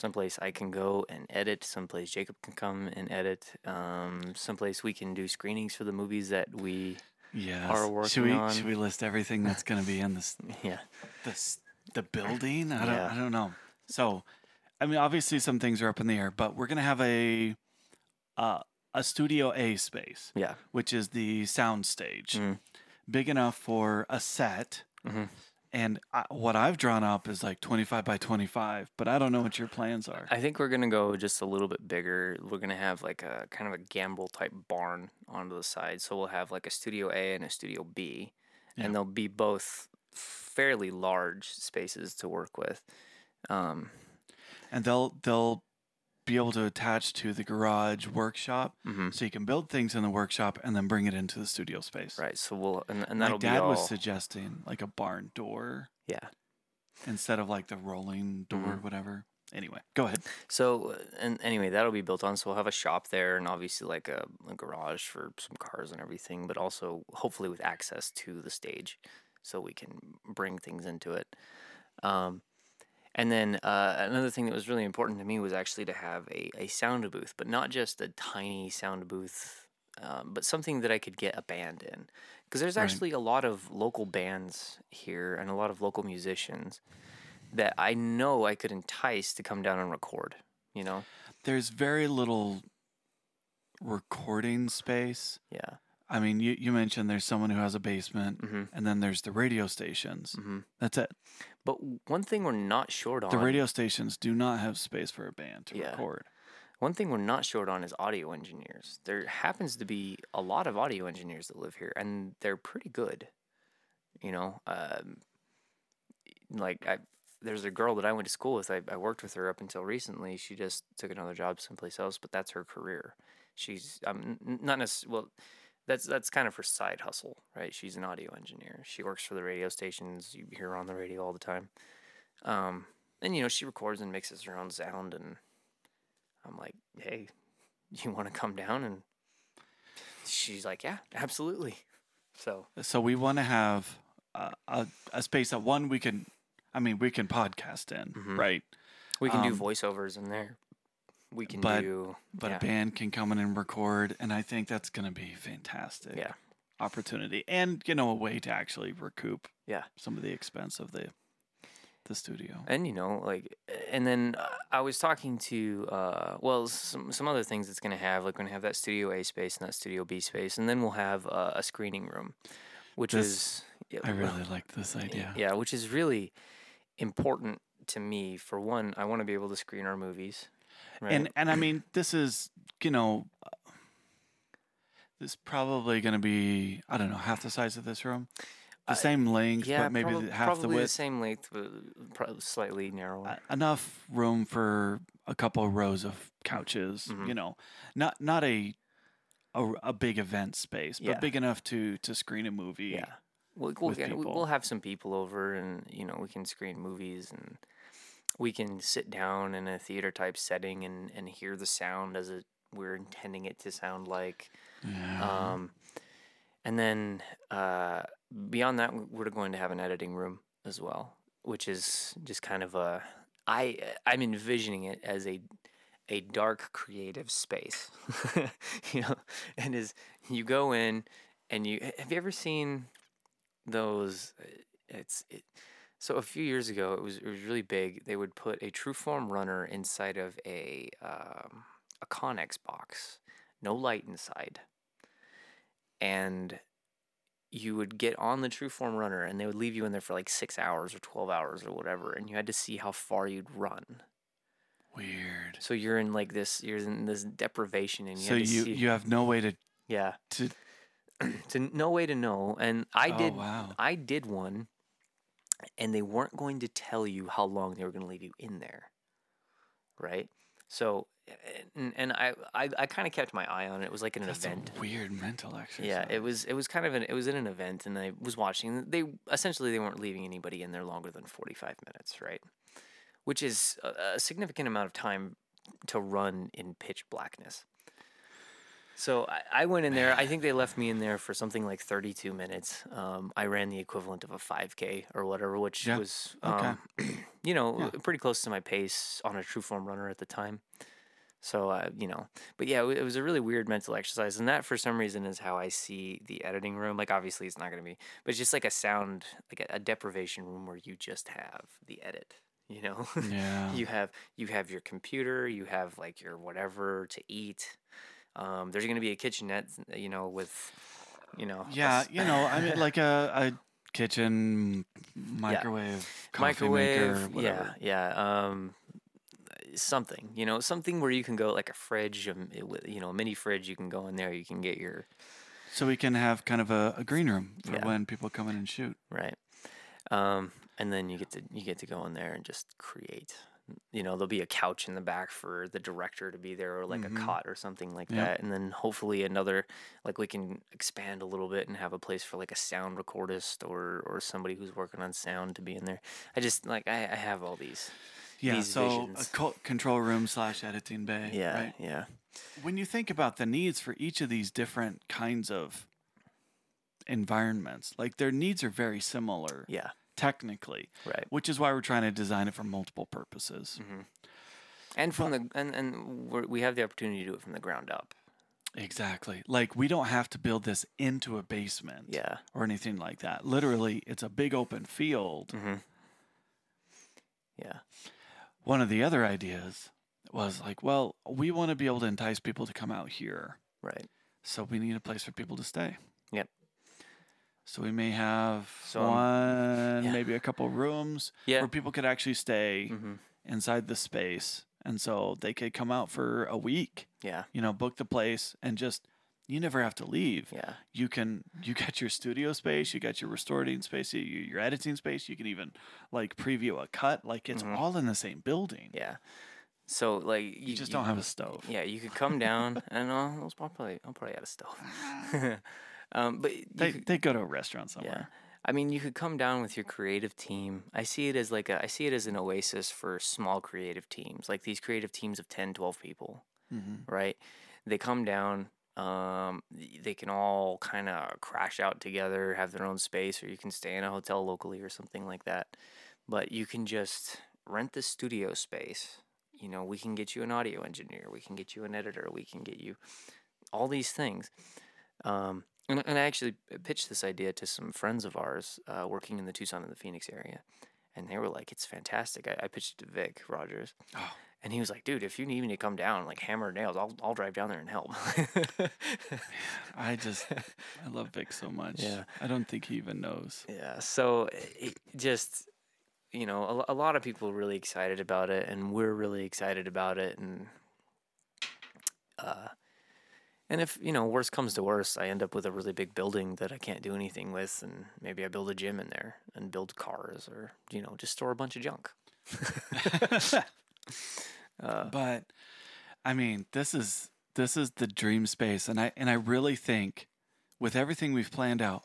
[SPEAKER 2] Someplace I can go and edit, someplace Jacob can come and edit, um, someplace we can do screenings for the movies that we,
[SPEAKER 1] Yes.
[SPEAKER 2] Are
[SPEAKER 1] should
[SPEAKER 2] working
[SPEAKER 1] we
[SPEAKER 2] on-
[SPEAKER 1] should we list everything that's going to be in this <laughs>
[SPEAKER 2] yeah,
[SPEAKER 1] this the building? I don't
[SPEAKER 2] Yeah.
[SPEAKER 1] I don't know. So, I mean, obviously some things are up in the air, but we're going to have a uh, a Studio A space,
[SPEAKER 2] yeah,
[SPEAKER 1] which is the sound stage,
[SPEAKER 2] Mm.
[SPEAKER 1] big enough for a set.
[SPEAKER 2] Mhm.
[SPEAKER 1] And I, what I've drawn up is like 25 by 25, but I don't know what your plans are.
[SPEAKER 2] I think we're gonna go just a little bit bigger. We're gonna have like a kind of a gambrel type barn onto the side. So we'll have like a Studio A and a Studio B,
[SPEAKER 1] Yeah.
[SPEAKER 2] and they'll be both fairly large spaces to work with. Um,
[SPEAKER 1] and they'll they'll be able to attach to the garage workshop,
[SPEAKER 2] mhm.
[SPEAKER 1] so you can build things in the workshop and then bring it into the studio space.
[SPEAKER 2] Right. So we'll and, and
[SPEAKER 1] My
[SPEAKER 2] that'll
[SPEAKER 1] dad
[SPEAKER 2] be all.
[SPEAKER 1] was suggesting like a barn door
[SPEAKER 2] yeah.
[SPEAKER 1] instead of like the rolling door,
[SPEAKER 2] Mhm.
[SPEAKER 1] whatever. Anyway, go ahead.
[SPEAKER 2] So uh, and anyway, that'll be built on. So we'll have a shop there, and obviously like a, a garage for some cars and everything, but also hopefully with access to the stage, so we can bring things into it. Um, and then uh, another thing that was really important to me was actually to have a, a sound booth, but not just a tiny sound booth, um, but something that I could get a band in. Because there's
[SPEAKER 1] Right.
[SPEAKER 2] actually a lot of local bands here and a lot of local musicians that I know I could entice to come down and record. You know?
[SPEAKER 1] There's very little recording space.
[SPEAKER 2] Yeah.
[SPEAKER 1] I mean, you, you mentioned there's someone who has a basement,
[SPEAKER 2] hmm
[SPEAKER 1] and then there's the radio stations.
[SPEAKER 2] hmm
[SPEAKER 1] That's it.
[SPEAKER 2] But one thing we're not short on.
[SPEAKER 1] The radio stations do not have space for a band to
[SPEAKER 2] Yeah.
[SPEAKER 1] record.
[SPEAKER 2] One thing we're not short on is audio engineers. There happens to be a lot of audio engineers that live here, and they're pretty good. You know, um, like I, there's a girl that I went to school with. I, I worked with her up until recently. She just took another job someplace else, but that's her career. She's um, not necessarily well. That's that's kind of her side hustle, right? She's an audio engineer. She works for the radio stations. You hear her on the radio all the time. Um, and you know, she records and mixes her own sound and I'm like, hey, <laughs> you want to come down? And she's like, yeah, absolutely. So,
[SPEAKER 1] So we want to have a, a, a space that one we can, I mean, we can podcast in,
[SPEAKER 2] Mhm.
[SPEAKER 1] right?
[SPEAKER 2] we can do
[SPEAKER 1] Um,
[SPEAKER 2] voiceovers in there. We can
[SPEAKER 1] but-
[SPEAKER 2] do,
[SPEAKER 1] But
[SPEAKER 2] yeah,
[SPEAKER 1] a band can come in and record, and I think that's going to be fantastic.
[SPEAKER 2] Yeah.
[SPEAKER 1] opportunity, and you know, a way to actually recoup.
[SPEAKER 2] Yeah.
[SPEAKER 1] some of the expense of the the studio.
[SPEAKER 2] and you know, like, and then uh, I was talking to, uh, well, some some other things it's gonna have. Like, we're gonna have that Studio A space and that Studio B space, and then we'll have uh, a screening room, which
[SPEAKER 1] This-
[SPEAKER 2] is, yeah,
[SPEAKER 1] I
[SPEAKER 2] well,
[SPEAKER 1] really like this idea.
[SPEAKER 2] Yeah, which is really important to me. For one, I want to be able to screen our movies. Right?
[SPEAKER 1] And and I mean, this is you know, this is probably going to be I don't know half the size of this room, the
[SPEAKER 2] Uh,
[SPEAKER 1] same length,
[SPEAKER 2] yeah,
[SPEAKER 1] but maybe
[SPEAKER 2] prob-
[SPEAKER 1] the, half
[SPEAKER 2] probably
[SPEAKER 1] the width.
[SPEAKER 2] same length, but probably slightly narrower.
[SPEAKER 1] Uh, enough room for a couple rows of couches.
[SPEAKER 2] Mhm.
[SPEAKER 1] You know, not not a a, a big event space, but
[SPEAKER 2] Yeah.
[SPEAKER 1] big enough to to screen a movie.
[SPEAKER 2] yeah, we'll, we'll, get- we'll have some people over, and you know we can screen movies, and we can sit down in a theater type setting and, and hear the sound as it, we're intending it to sound like.
[SPEAKER 1] Yeah.
[SPEAKER 2] Um, and then uh, beyond that, we're going to have an editing room as well, which is just kind of a. I I'm envisioning it as a a dark creative space, <laughs> you know, and is you go in and you have you ever seen those? uh, It's it, so a few years ago it was it was really big. They would put a TrueForm Runner inside of a um, a Connex box, no light inside and you would get on the TrueForm Runner and they would leave you in there for like six hours or 12 hours or whatever and you had to see how far you'd run
[SPEAKER 1] Weird.
[SPEAKER 2] so you're in like this you're in this deprivation and you
[SPEAKER 1] So you
[SPEAKER 2] see
[SPEAKER 1] you have no way to
[SPEAKER 2] yeah
[SPEAKER 1] to. <clears throat>
[SPEAKER 2] to no way to know and i
[SPEAKER 1] oh,
[SPEAKER 2] did
[SPEAKER 1] wow.
[SPEAKER 2] i did one and they weren't going to tell you how long they were going to leave you in there right so and, and i i, I kind of kept my eye on it it was like an
[SPEAKER 1] That's
[SPEAKER 2] event
[SPEAKER 1] a weird mental exercise.
[SPEAKER 2] Yeah, it was it was kind of an it was in an event and I was watching they essentially they weren't leaving anybody in there longer than 45 minutes, right? Which is a, a significant amount of time to run in pitch blackness. So I, I went in there. I think they left me in there for something like 32 minutes. Um, I ran the equivalent of a 5K or whatever, which
[SPEAKER 1] Yeah,
[SPEAKER 2] was,
[SPEAKER 1] okay.
[SPEAKER 2] um, <clears throat> you know,
[SPEAKER 1] Yeah.
[SPEAKER 2] pretty close to my pace on a TrueForm Runner at the time. So, uh, you know, but yeah, it it was a really weird mental exercise. And that, for some reason, is how I see the editing room. Like, obviously, it's not going to be, but it's just like a sound, like a, a deprivation room where you just have the edit, you know? <laughs>
[SPEAKER 1] Yeah.
[SPEAKER 2] you have you have your computer you have like your whatever to eat um, there's going to be a kitchenette you know with you know
[SPEAKER 1] Yeah, you know, I mean, like a, a kitchen <laughs> microwave, coffee
[SPEAKER 2] microwave
[SPEAKER 1] maker,
[SPEAKER 2] yeah yeah um, something you know something where you can go like a fridge um, you know a mini fridge you can go in there you can get your
[SPEAKER 1] So we can have kind of a, a green room for
[SPEAKER 2] Yeah.
[SPEAKER 1] when people come in and shoot.
[SPEAKER 2] right um, and then you get to you get to go in there and just create you know there'll be a couch in the back for the director to be there or like
[SPEAKER 1] Mhm.
[SPEAKER 2] a cot or something like
[SPEAKER 1] Yep.
[SPEAKER 2] that and then hopefully another like we can expand a little bit and have a place for like a sound recordist or or somebody who's working on sound to be in there i just like i, I have all these
[SPEAKER 1] Yeah,
[SPEAKER 2] These
[SPEAKER 1] so
[SPEAKER 2] visions.
[SPEAKER 1] a co- control room slash editing bay.
[SPEAKER 2] yeah
[SPEAKER 1] Right?
[SPEAKER 2] yeah
[SPEAKER 1] When you think about the needs for each of these different kinds of environments, like their needs are very similar
[SPEAKER 2] yeah
[SPEAKER 1] technically,
[SPEAKER 2] right
[SPEAKER 1] which is why we're trying to design it for multiple purposes.
[SPEAKER 2] hmm and from the and and we're, we have the opportunity to do it from the ground up
[SPEAKER 1] Exactly. Like we don't have to build this into a basement
[SPEAKER 2] yeah
[SPEAKER 1] or anything like that. Literally, it's a big open field.
[SPEAKER 2] hmm yeah
[SPEAKER 1] One of the other ideas was like, well, we want to be able to entice people to come out here.
[SPEAKER 2] right
[SPEAKER 1] So we need a place for people to stay.
[SPEAKER 2] Yep.
[SPEAKER 1] So we may have
[SPEAKER 2] So,
[SPEAKER 1] one,
[SPEAKER 2] yeah.
[SPEAKER 1] maybe a couple rooms
[SPEAKER 2] yeah
[SPEAKER 1] where people could actually stay
[SPEAKER 2] hmm
[SPEAKER 1] inside the space. And so they could come out for a week,
[SPEAKER 2] yeah
[SPEAKER 1] you know, book the place and just, you never have to leave.
[SPEAKER 2] yeah
[SPEAKER 1] You can, you got your studio space, you got your restoring space, you- your editing space. You can even like preview a cut. Like it's
[SPEAKER 2] Mhm.
[SPEAKER 1] all in the same building.
[SPEAKER 2] Yeah. So like you,
[SPEAKER 1] You just don't have a stove.
[SPEAKER 2] Yeah, you could come down <laughs> and uh, I'll probably I'll probably add a stove. <laughs> <laughs> um, but
[SPEAKER 1] They,
[SPEAKER 2] could-
[SPEAKER 1] they go to a restaurant somewhere. yeah.
[SPEAKER 2] I mean you could come down with your creative team. I see it as like a I see it as an oasis for small creative teams, like these creative teams of 10, 12 people,
[SPEAKER 1] hmm
[SPEAKER 2] right? They come down. Um, they can all kind of crash out together, have their own space, or you can stay in a hotel locally or something like that. But you can just rent the studio space. You know, we can get you an audio engineer, we can get you an editor, we can get you all these things. Um, and, and I actually pitched this idea to some friends of ours uh, working in the Tucson and the Phoenix area. And they were like, it's fantastic. I, I pitched it to Vic Rogers.
[SPEAKER 1] Oh.
[SPEAKER 2] And he was like, dude, if you need me to come down, like hammer nails, I'll, I'll drive down there and help.
[SPEAKER 1] I just, <laughs> I love Vic so much.
[SPEAKER 2] Yeah.
[SPEAKER 1] I don't think he even knows.
[SPEAKER 2] Yeah. So it just, you know, a, a lot of people are really excited about it, and we're really excited about it, and uh, and if you know worst comes to worst, I end up with a really big building that I can't do anything with, and maybe I build a gym in there and build cars, or you know, just store a bunch of junk. uh, <laughs>
[SPEAKER 1] but I mean, this is this is the dream space, and I and I really think with everything we've planned out,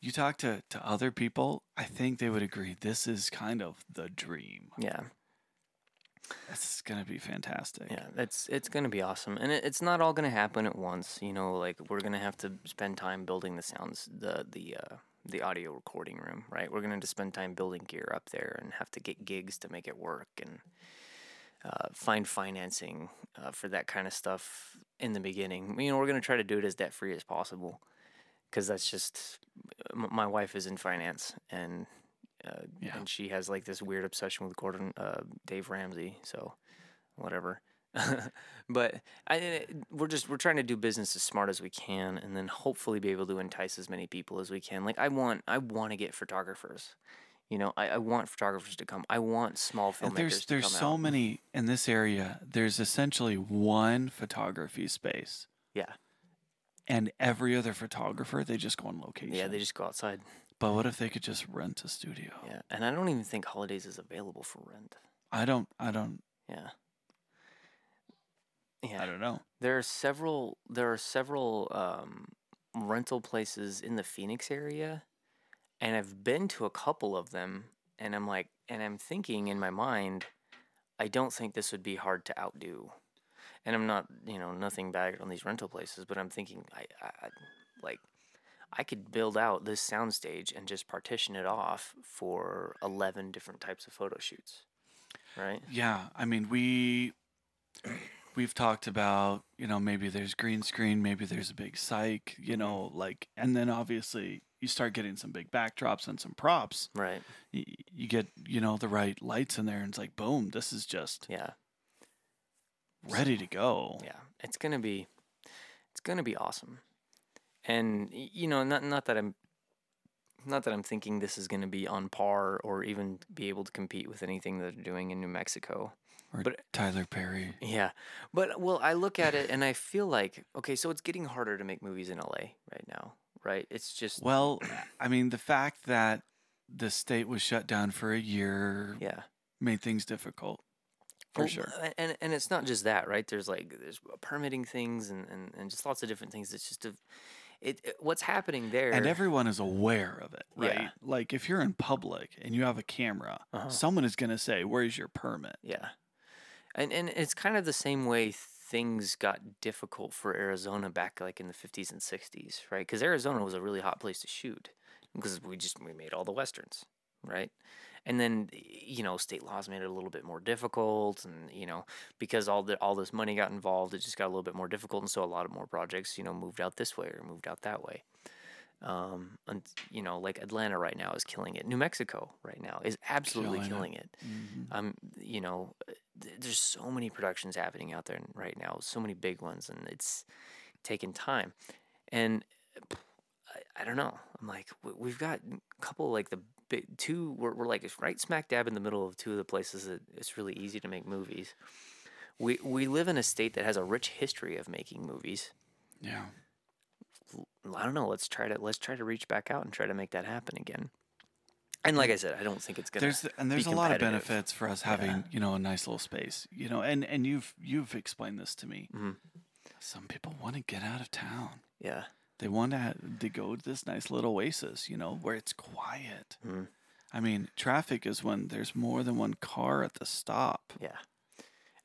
[SPEAKER 1] you talk to to other people, I think they would agree this is kind of the dream.
[SPEAKER 2] yeah.
[SPEAKER 1] It's gonna be fantastic.
[SPEAKER 2] Yeah, it's it's gonna be awesome, and it, it's not all gonna happen at once. You know, like we're gonna have to spend time building the sounds, the the uh, the audio recording room, right? We're gonna have to spend time building gear up there, and have to get gigs to make it work, and uh, find financing uh, for that kind of stuff in the beginning. You know, we're gonna try to do it as debt free as possible, because that's just m- my wife is in finance, and uh,
[SPEAKER 1] Yeah.
[SPEAKER 2] and she has like this weird obsession with Gordon uh, Dave Ramsey. So whatever. <laughs> but I, we're just we're trying to do business as smart as we can, and then hopefully be able to entice as many people as we can. Like I want I want to get photographers. You know, I, I want photographers to come. I want small filmmakers
[SPEAKER 1] And there's there's so
[SPEAKER 2] out.
[SPEAKER 1] many in this area. There's essentially one photography space,
[SPEAKER 2] Yeah,
[SPEAKER 1] and every other photographer they just go on location.
[SPEAKER 2] yeah. They just go outside.
[SPEAKER 1] But what if they could just rent a studio?
[SPEAKER 2] Yeah, and I don't even think holidays is available for rent.
[SPEAKER 1] I don't. I don't.
[SPEAKER 2] Yeah. Yeah.
[SPEAKER 1] I don't know.
[SPEAKER 2] There are several. There are several um, rental places in the Phoenix area, and I've been to a couple of them. And I'm like, and I'm thinking in my mind, I don't think this would be hard to outdo. And I'm not, you know, nothing bad on these rental places, but I'm thinking, I, I I- like, I could build out this soundstage and just partition it off for eleven different types of photo shoots, right?
[SPEAKER 1] Yeah, I mean we we've talked about you know maybe there's green screen, maybe there's a big cyc, you know, like, and then obviously you start getting some big backdrops and some props.
[SPEAKER 2] Right.
[SPEAKER 1] You, you get you know the right lights in there, and it's like boom, this is just
[SPEAKER 2] Yeah.
[SPEAKER 1] ready to go.
[SPEAKER 2] Yeah, it's gonna be, it's gonna be awesome, and you know, not not that I'm, not that I'm thinking this is gonna be on par or even be able to compete with anything that they're doing in New Mexico.
[SPEAKER 1] Or
[SPEAKER 2] But-
[SPEAKER 1] Tyler Perry.
[SPEAKER 2] Yeah, but well, I look at it and I feel like okay, so it's getting harder to make movies in LA right now, right? It's just
[SPEAKER 1] Well, I mean the fact that the state was shut down for a year
[SPEAKER 2] yeah.
[SPEAKER 1] made things difficult. For
[SPEAKER 2] Well,
[SPEAKER 1] sure.
[SPEAKER 2] And and it's not just that, right? There's like there's permitting things and, and, and just lots of different things. It's just a, it, it what's happening there.
[SPEAKER 1] And everyone is aware of it,
[SPEAKER 2] Yeah.
[SPEAKER 1] right? Like if you're in public and you have a camera,
[SPEAKER 2] Uh-huh.
[SPEAKER 1] someone is going to say, "Where's your permit?"
[SPEAKER 2] Yeah. And and it's kind of the same way things got difficult for Arizona back like in the 50s and 60s, right? Cuz Arizona was a really hot place to shoot because we just we made all the westerns, right? And then you know, state laws made it a little bit more difficult and you know, because all the all this money got involved, it just got a little bit more difficult and so a lot of more projects, you know, moved out this way or moved out that way. Um, and you know, like Atlanta right now is killing it. New Mexico right now is absolutely
[SPEAKER 1] Killing
[SPEAKER 2] killing
[SPEAKER 1] it. Mhm.
[SPEAKER 2] Um, you know, th- there's so many productions happening out there right now, so many big ones, and it's taking time. And I, I don't know. I'm like, we've got a couple like the two. We're, we're like right smack dab in the middle of two of the places that it's really easy to make movies. We we live in a state that has a rich history of making movies.
[SPEAKER 1] Yeah.
[SPEAKER 2] I don't know. Let's try to let's try to reach back out and try to make that happen again. And like I said, I don't think it's gonna.
[SPEAKER 1] There's and there's
[SPEAKER 2] be
[SPEAKER 1] a lot of benefits for us having, you know, a nice little space. You know, and and you've you've explained this to me.
[SPEAKER 2] Mhm.
[SPEAKER 1] Some people want to get out of town.
[SPEAKER 2] Yeah.
[SPEAKER 1] They want to, ha- to go to this nice little oasis, you know, where it's quiet.
[SPEAKER 2] Mhm.
[SPEAKER 1] I mean, traffic is when there's more than one car at the stop.
[SPEAKER 2] Yeah.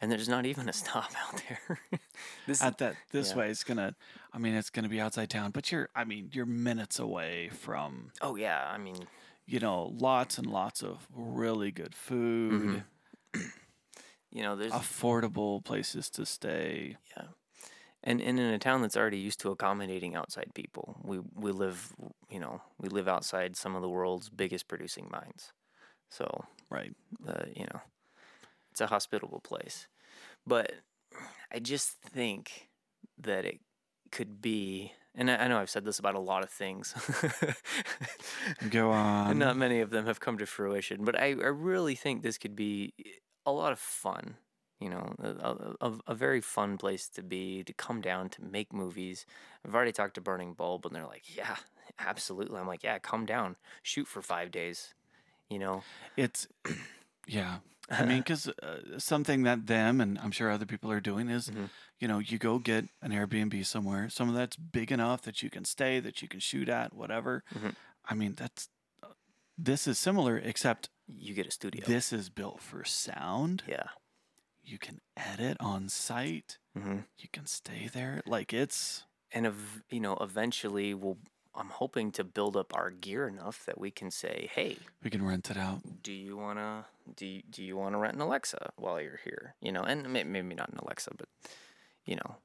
[SPEAKER 2] And there's not even a stop <laughs> out there. <laughs> this
[SPEAKER 1] At that this
[SPEAKER 2] yeah.
[SPEAKER 1] way, it's gonna. I mean, it's gonna be outside town, but you're. I mean, you're minutes away from
[SPEAKER 2] oh yeah, I mean,
[SPEAKER 1] you know lots and lots of really good food,
[SPEAKER 2] Mhm. <clears throat> you know, there's
[SPEAKER 1] affordable places to stay.
[SPEAKER 2] yeah. And, and in a town that's already used to accommodating outside people, we we live, you know, we live outside some of the world's biggest producing mines. So,
[SPEAKER 1] Right.
[SPEAKER 2] uh, you know, it's a hospitable place. But I just think that it could be, and I, I know I've said this about a lot of things. <laughs>
[SPEAKER 1] Go on.
[SPEAKER 2] and not many of them have come to fruition. But I, I really think this could be a lot of fun. You know, a, a, a very fun place to be, to come down to make movies. I've already talked to Burning Bulb, and they're like, "Yeah, absolutely." I'm like, "Yeah, come down, shoot for five days." You know,
[SPEAKER 1] It's, <clears throat> yeah. I mean, <laughs> because uh, something that them and I'm sure other people are doing is,
[SPEAKER 2] Mhm.
[SPEAKER 1] you know, you go get an Airbnb somewhere, some of that's big enough that you can stay, that you can shoot at, whatever.
[SPEAKER 2] Mhm.
[SPEAKER 1] I mean, that's, uh, this is similar, except
[SPEAKER 2] you get a studio.
[SPEAKER 1] this is built for sound
[SPEAKER 2] yeah,
[SPEAKER 1] you can edit on site.
[SPEAKER 2] hmm
[SPEAKER 1] You can stay there. Like it's
[SPEAKER 2] And ev- you know, eventually, we'll. I'm hoping to build up our gear enough that we can say, "Hey,
[SPEAKER 1] we can rent it out.
[SPEAKER 2] do you wanna do you, do you wanna rent an Alexa while you're here? You know, and may, maybe not an Alexa, but you know,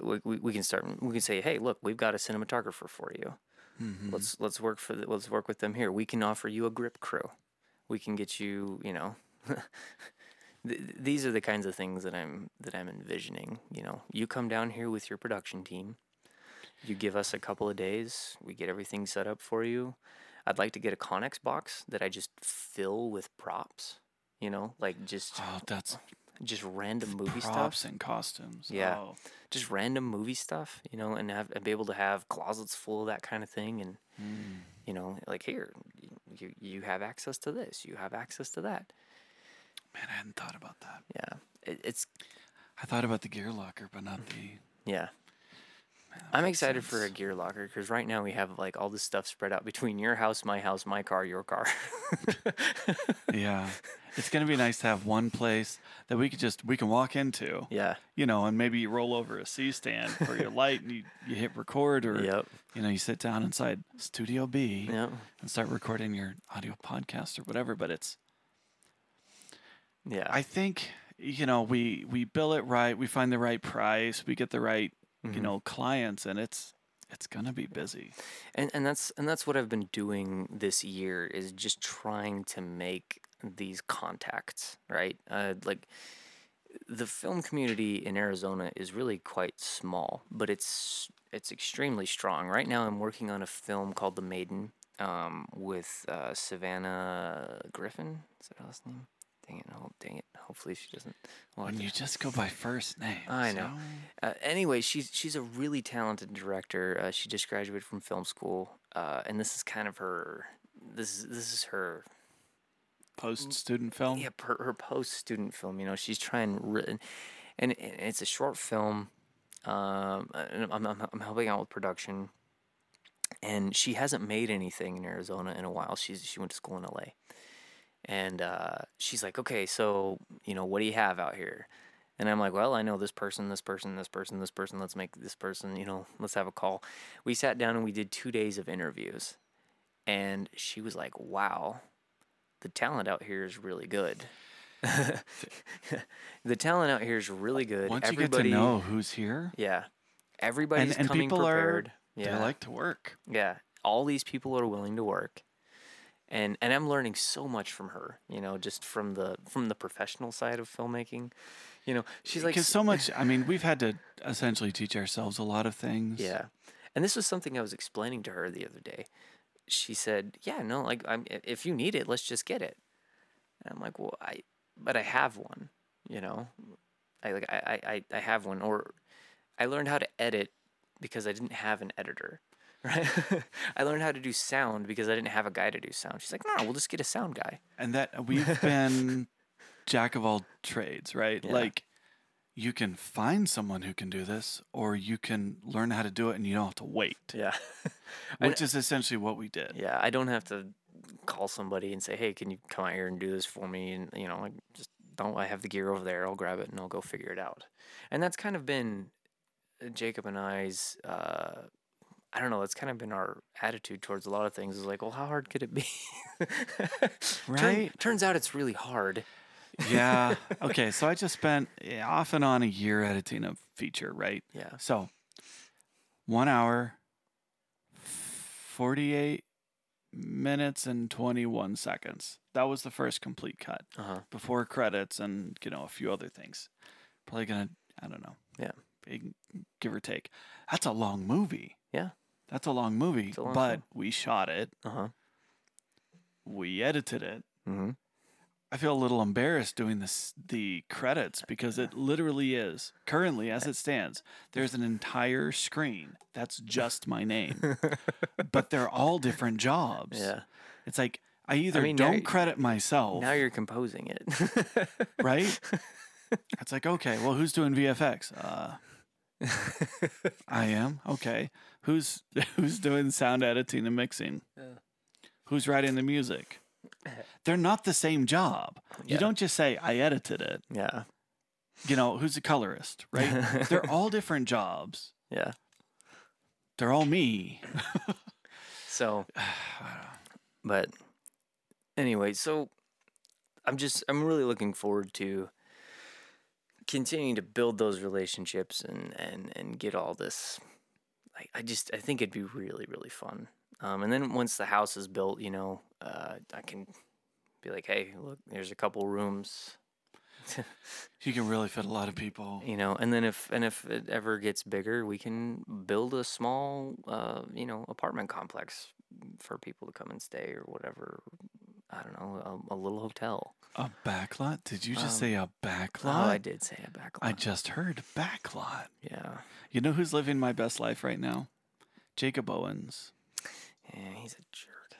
[SPEAKER 2] we, we, we can start. We can say, "Hey, look, we've got a cinematographer for you.
[SPEAKER 1] Mhm.
[SPEAKER 2] Let's let's work for the, let's work with them here. We can offer you a grip crew. We can get you, you know." <laughs> th- th- These are the kinds of things that I'm that I'm envisioning. You know, you come down here with your production team. You give us a couple of days. We get everything set up for you. I'd like to get a Conex box that I just fill with props. You know, like just
[SPEAKER 1] Oh, that's
[SPEAKER 2] just random movie
[SPEAKER 1] props
[SPEAKER 2] stuff.
[SPEAKER 1] and costumes.
[SPEAKER 2] Yeah.
[SPEAKER 1] Oh,
[SPEAKER 2] Just random movie stuff. You know, and have and be able to have closets full of that kind of thing. And
[SPEAKER 1] mm.
[SPEAKER 2] you know, like here, you you have access to this. You have access to that.
[SPEAKER 1] Man, I hadn't thought about that.
[SPEAKER 2] Yeah, it, it's
[SPEAKER 1] I thought about the gear locker, but not the.
[SPEAKER 2] yeah.
[SPEAKER 1] Man,
[SPEAKER 2] I'm excited for a gear locker because right now we have like all this stuff spread out between your house, my house, my car, your car. <laughs>
[SPEAKER 1] Yeah, it's gonna be nice to have one place that we could just we can walk into.
[SPEAKER 2] yeah.
[SPEAKER 1] You know, and maybe you roll over a C stand for your light, and you, you hit record, or
[SPEAKER 2] Yep.
[SPEAKER 1] you know, you sit down inside Studio B
[SPEAKER 2] Yep.
[SPEAKER 1] and start recording your audio podcast or whatever. But it's
[SPEAKER 2] Yeah.
[SPEAKER 1] I think you know we we bill it right, we find the right price, we get the right you
[SPEAKER 2] Mhm.
[SPEAKER 1] know clients, and it's it's gonna be busy.
[SPEAKER 2] and and that's and that's what I've been doing this year is just trying to make these contacts, right? Uh, like the film community in Arizona is really quite small, but it's it's extremely strong. Right now, I'm working on a film called The Maiden um, with uh, Savannah Griffin. Is that her last name? Dang it! Oh, dang it! Hopefully, she doesn't. watch
[SPEAKER 1] When you just go by first name.
[SPEAKER 2] I know. Uh, anyway, she's she's a really talented director. Uh, she just graduated from film school, uh, and this is kind of her. This is this is her
[SPEAKER 1] Post student film.
[SPEAKER 2] yeah her, her post student film. You know, she's trying and and it's a short film. Um, I'm, I'm I'm helping out with production, and she hasn't made anything in Arizona in a while. She's she went to school in L.A. And uh, she's like, okay, so you know, what do you have out here? And I'm like, well, I know this person, this person, this person, this person. Let's make this person, you know, let's have a call. We sat down and we did two days of interviews. And she was like, wow, the talent out here is really good. <laughs> the talent out here is really good.
[SPEAKER 1] Once
[SPEAKER 2] Everybody,
[SPEAKER 1] you get to know who's here,
[SPEAKER 2] yeah, everybody's
[SPEAKER 1] and
[SPEAKER 2] coming
[SPEAKER 1] people are-
[SPEAKER 2] prepared. yeah,
[SPEAKER 1] they like to work.
[SPEAKER 2] yeah, all these people are willing to work, and and I'm learning so much from her. You know, just from the from the professional side of filmmaking. You know, she's like
[SPEAKER 1] because so much. <laughs> I mean, we've had to essentially teach ourselves a lot of things.
[SPEAKER 2] Yeah, and this was something I was explaining to her the other day. She said, "Yeah, no, like I'm if you need it, let's just get it." And I'm like, "Well, I, but I have one, you know, I like I I I- I have one, or I learned how to edit because I didn't have an editor." <laughs> Right, <laughs> I learned how to do sound because I didn't have a guy to do sound. She's like, "No, we'll just get a sound guy."
[SPEAKER 1] and that <laughs> we've been jack of all trades, right?
[SPEAKER 2] Yeah.
[SPEAKER 1] Like you can find someone who can do this, or you can learn how to do it, and you don't have to wait.
[SPEAKER 2] Yeah,
[SPEAKER 1] Which is essentially what we did.
[SPEAKER 2] yeah. I don't have to call somebody and say, "Hey, can you come out here and do this for me?" And you know, like just don't. I have the gear over there. I'll grab it and I'll go figure it out. And that's kind of been uh, Jacob and I's. Uh, I don't know. That's kind of been our attitude towards a lot of things. Is like, well, how hard could it be? <laughs> Turn-
[SPEAKER 1] Right.
[SPEAKER 2] turns out it's really hard.
[SPEAKER 1] Yeah. <laughs> okay. So I just spent off and on a year editing a feature, right?
[SPEAKER 2] Yeah.
[SPEAKER 1] So one hour, 48 minutes and 21 seconds. That was the first complete cut
[SPEAKER 2] Uh huh.
[SPEAKER 1] before credits and, you know, a few other things. Probably going to, I don't know.
[SPEAKER 2] Yeah.
[SPEAKER 1] Big, give or take. That's a long movie.
[SPEAKER 2] Yeah.
[SPEAKER 1] That's a long movie.
[SPEAKER 2] A long
[SPEAKER 1] but
[SPEAKER 2] film.
[SPEAKER 1] we shot it,
[SPEAKER 2] Uh huh.
[SPEAKER 1] we edited it.
[SPEAKER 2] Mm-hmm.
[SPEAKER 1] I feel a little embarrassed doing this the credits because it literally is currently as it stands. There's an entire screen that's just my name, <laughs> but they're all different jobs.
[SPEAKER 2] yeah.
[SPEAKER 1] It's like I either
[SPEAKER 2] mean,
[SPEAKER 1] don't credit myself,
[SPEAKER 2] Now you're composing it. <laughs>
[SPEAKER 1] right? It's like okay, well, who's doing VFX? Uh, <laughs> I am. Okay, who's <laughs> who's doing sound editing and mixing?
[SPEAKER 2] Yeah.
[SPEAKER 1] Who's writing the music? <laughs> They're not the same job. You don't just say I edited it.
[SPEAKER 2] yeah.
[SPEAKER 1] you know, who's a colorist, right? <laughs> They're all different jobs.
[SPEAKER 2] yeah.
[SPEAKER 1] They're all me.
[SPEAKER 2] So, <sighs> but anyway, so I'm just I'm really looking forward to continuing to build those relationships and and and get all this. I I just I think it'd be really really fun. Um, and then once the house is built, you know, uh, I can be like, hey, look, there's a couple rooms. <laughs>
[SPEAKER 1] You can really fit a lot of people.
[SPEAKER 2] you know and then if and if it ever gets bigger we can build a small uh you know apartment complex for people to come and stay or whatever i don't know a, a little hotel
[SPEAKER 1] A backlot? Did you just
[SPEAKER 2] Um,
[SPEAKER 1] say a
[SPEAKER 2] oh
[SPEAKER 1] backlot?
[SPEAKER 2] i did say a backlot
[SPEAKER 1] I just heard backlot.
[SPEAKER 2] yeah
[SPEAKER 1] You know who's living my best life right now? Jacob Owens.
[SPEAKER 2] yeah he's a jerk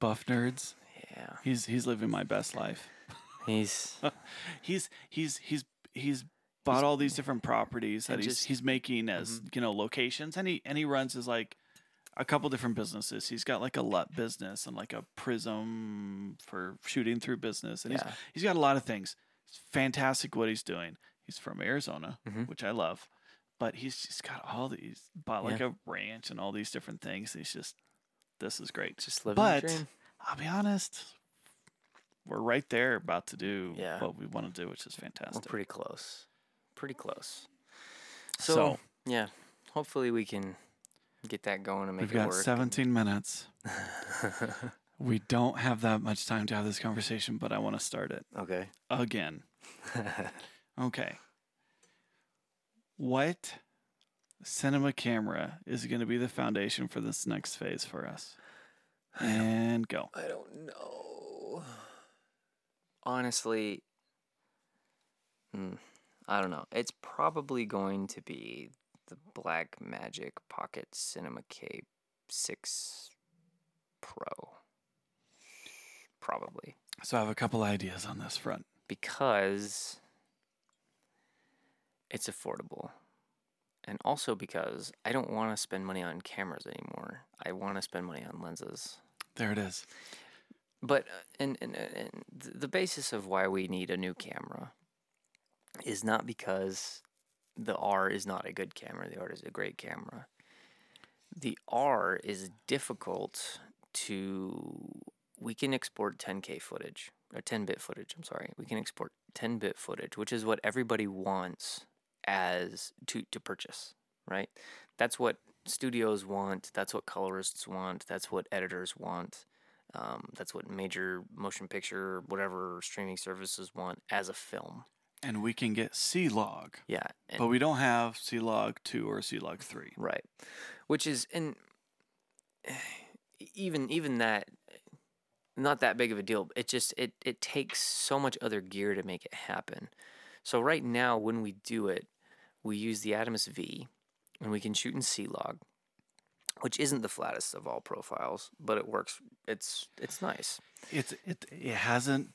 [SPEAKER 1] Buff nerds.
[SPEAKER 2] yeah
[SPEAKER 1] He's he's living my best life.
[SPEAKER 2] he's <laughs>
[SPEAKER 1] He's he's he's he's bought all these different properties that he's
[SPEAKER 2] just-
[SPEAKER 1] he's making as you know locations, and he and he runs his like a couple different businesses. He's got like a LUT business and like a Prism for shooting through business, and
[SPEAKER 2] yeah
[SPEAKER 1] he's he's got a lot of things. It's fantastic what he's doing. He's from Arizona,
[SPEAKER 2] Mhm.
[SPEAKER 1] which I love, but he's just got all these bought like a ranch and all these different things. He's just this is great.
[SPEAKER 2] just living
[SPEAKER 1] But
[SPEAKER 2] the dream
[SPEAKER 1] I'll be honest, we're right there about to do
[SPEAKER 2] Yeah.
[SPEAKER 1] what we want to do, which is fantastic.
[SPEAKER 2] we're pretty close pretty close so,
[SPEAKER 1] So-
[SPEAKER 2] yeah hopefully we can get that going and make
[SPEAKER 1] We've
[SPEAKER 2] it
[SPEAKER 1] got
[SPEAKER 2] work
[SPEAKER 1] 17 minutes. <laughs> We don't have that much time to have this conversation, but I want to start it
[SPEAKER 2] okay
[SPEAKER 1] again. <laughs> Okay. What cinema camera is going to be the foundation for this next phase for us? And go.
[SPEAKER 2] I don't know. Honestly, hmm, I don't know. It's probably going to be the Blackmagic Pocket Cinema K 6 Pro. Probably.
[SPEAKER 1] So I have a couple ideas on this front.
[SPEAKER 2] Because it's affordable. And also because I don't want to spend money on cameras anymore. I want to spend money on lenses.
[SPEAKER 1] There it is.
[SPEAKER 2] But uh, and, and and the basis of why we need a new camera is not because the R is not a good camera. The R is a great camera. The R is difficult to. We can export 10k footage or 10-bit footage. I'm sorry. We can export 10-bit footage, which is what everybody wants as to to purchase. Right. That's what studios want. That's what colorists want. That's what editors want. Um, that's what major motion picture, whatever streaming services want as a film.
[SPEAKER 1] And we can get C log,
[SPEAKER 2] Yeah.
[SPEAKER 1] but we don't have C log 2 or C log 3.
[SPEAKER 2] right. Which is, and <sighs> even even that, not that big of a deal. It just it it takes so much other gear to make it happen. So right now, when we do it, we use the Atomos V, and we can shoot in C log, which isn't the flattest of all profiles, but it works. It's it's nice.
[SPEAKER 1] It's it it hasn't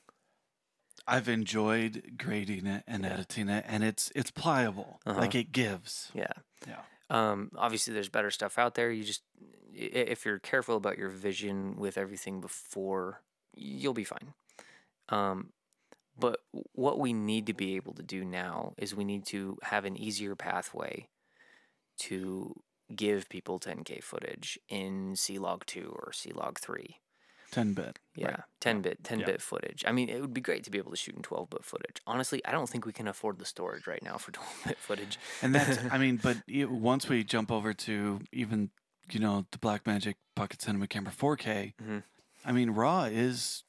[SPEAKER 1] I've enjoyed grading it and editing it and it's it's pliable.
[SPEAKER 2] Uh-huh.
[SPEAKER 1] Like it gives.
[SPEAKER 2] Yeah.
[SPEAKER 1] Yeah.
[SPEAKER 2] Um, obviously, there's better stuff out there. You just, if you're careful about your vision with everything before, you'll be fine. Um, but what we need to be able to do now is we need to have an easier pathway to give people 10K footage in C Log 2 or C Log 3.
[SPEAKER 1] 10 bit.
[SPEAKER 2] Yeah,
[SPEAKER 1] Right.
[SPEAKER 2] 10 bit, 10
[SPEAKER 1] Yeah.
[SPEAKER 2] bit footage. I mean, it would be great to be able to shoot in 12 bit footage. Honestly, I don't think we can afford the storage right now for <laughs> 12 bit footage.
[SPEAKER 1] And that's <laughs> I mean, but e- once we jump over to even you know the Blackmagic Pocket Cinema Camera 4K,
[SPEAKER 2] Mhm.
[SPEAKER 1] I mean RAW is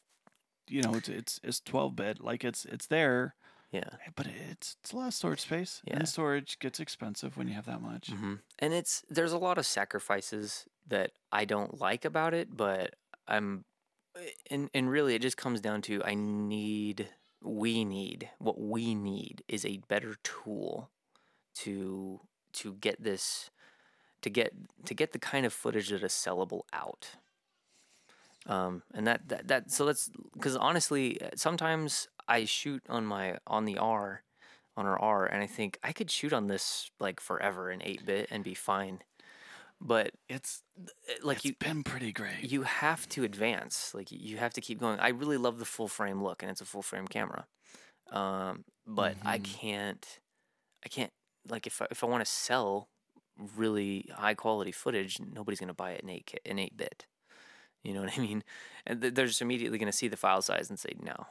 [SPEAKER 1] you know it's it's it's 12 bit like it's it's there,
[SPEAKER 2] Yeah.
[SPEAKER 1] but it's it's a lot of storage space.
[SPEAKER 2] Yeah.
[SPEAKER 1] And storage gets expensive when you have that much.
[SPEAKER 2] hmm And it's there's a lot of sacrifices that I don't like about it, but I'm and and really it just comes down to I need we need what we need is a better tool to to get this to get to get the kind of footage that is sellable out. Um, and that, that that so that's because honestly, uh, sometimes I shoot on my on the R, on our R, and I think I could shoot on this like forever in eight bit and be fine. But
[SPEAKER 1] It's
[SPEAKER 2] like
[SPEAKER 1] it's
[SPEAKER 2] you
[SPEAKER 1] been pretty great.
[SPEAKER 2] you have to advance. Like you have to keep going. I really love the full frame look, and it's a full frame camera. Um, but I
[SPEAKER 1] Mhm.
[SPEAKER 2] can't, I can't like if I, if I want to sell really high quality footage, nobody's gonna buy it in eight in eight bit. You know <laughs> what I mean? And th- they're just immediately gonna see the file size and say no.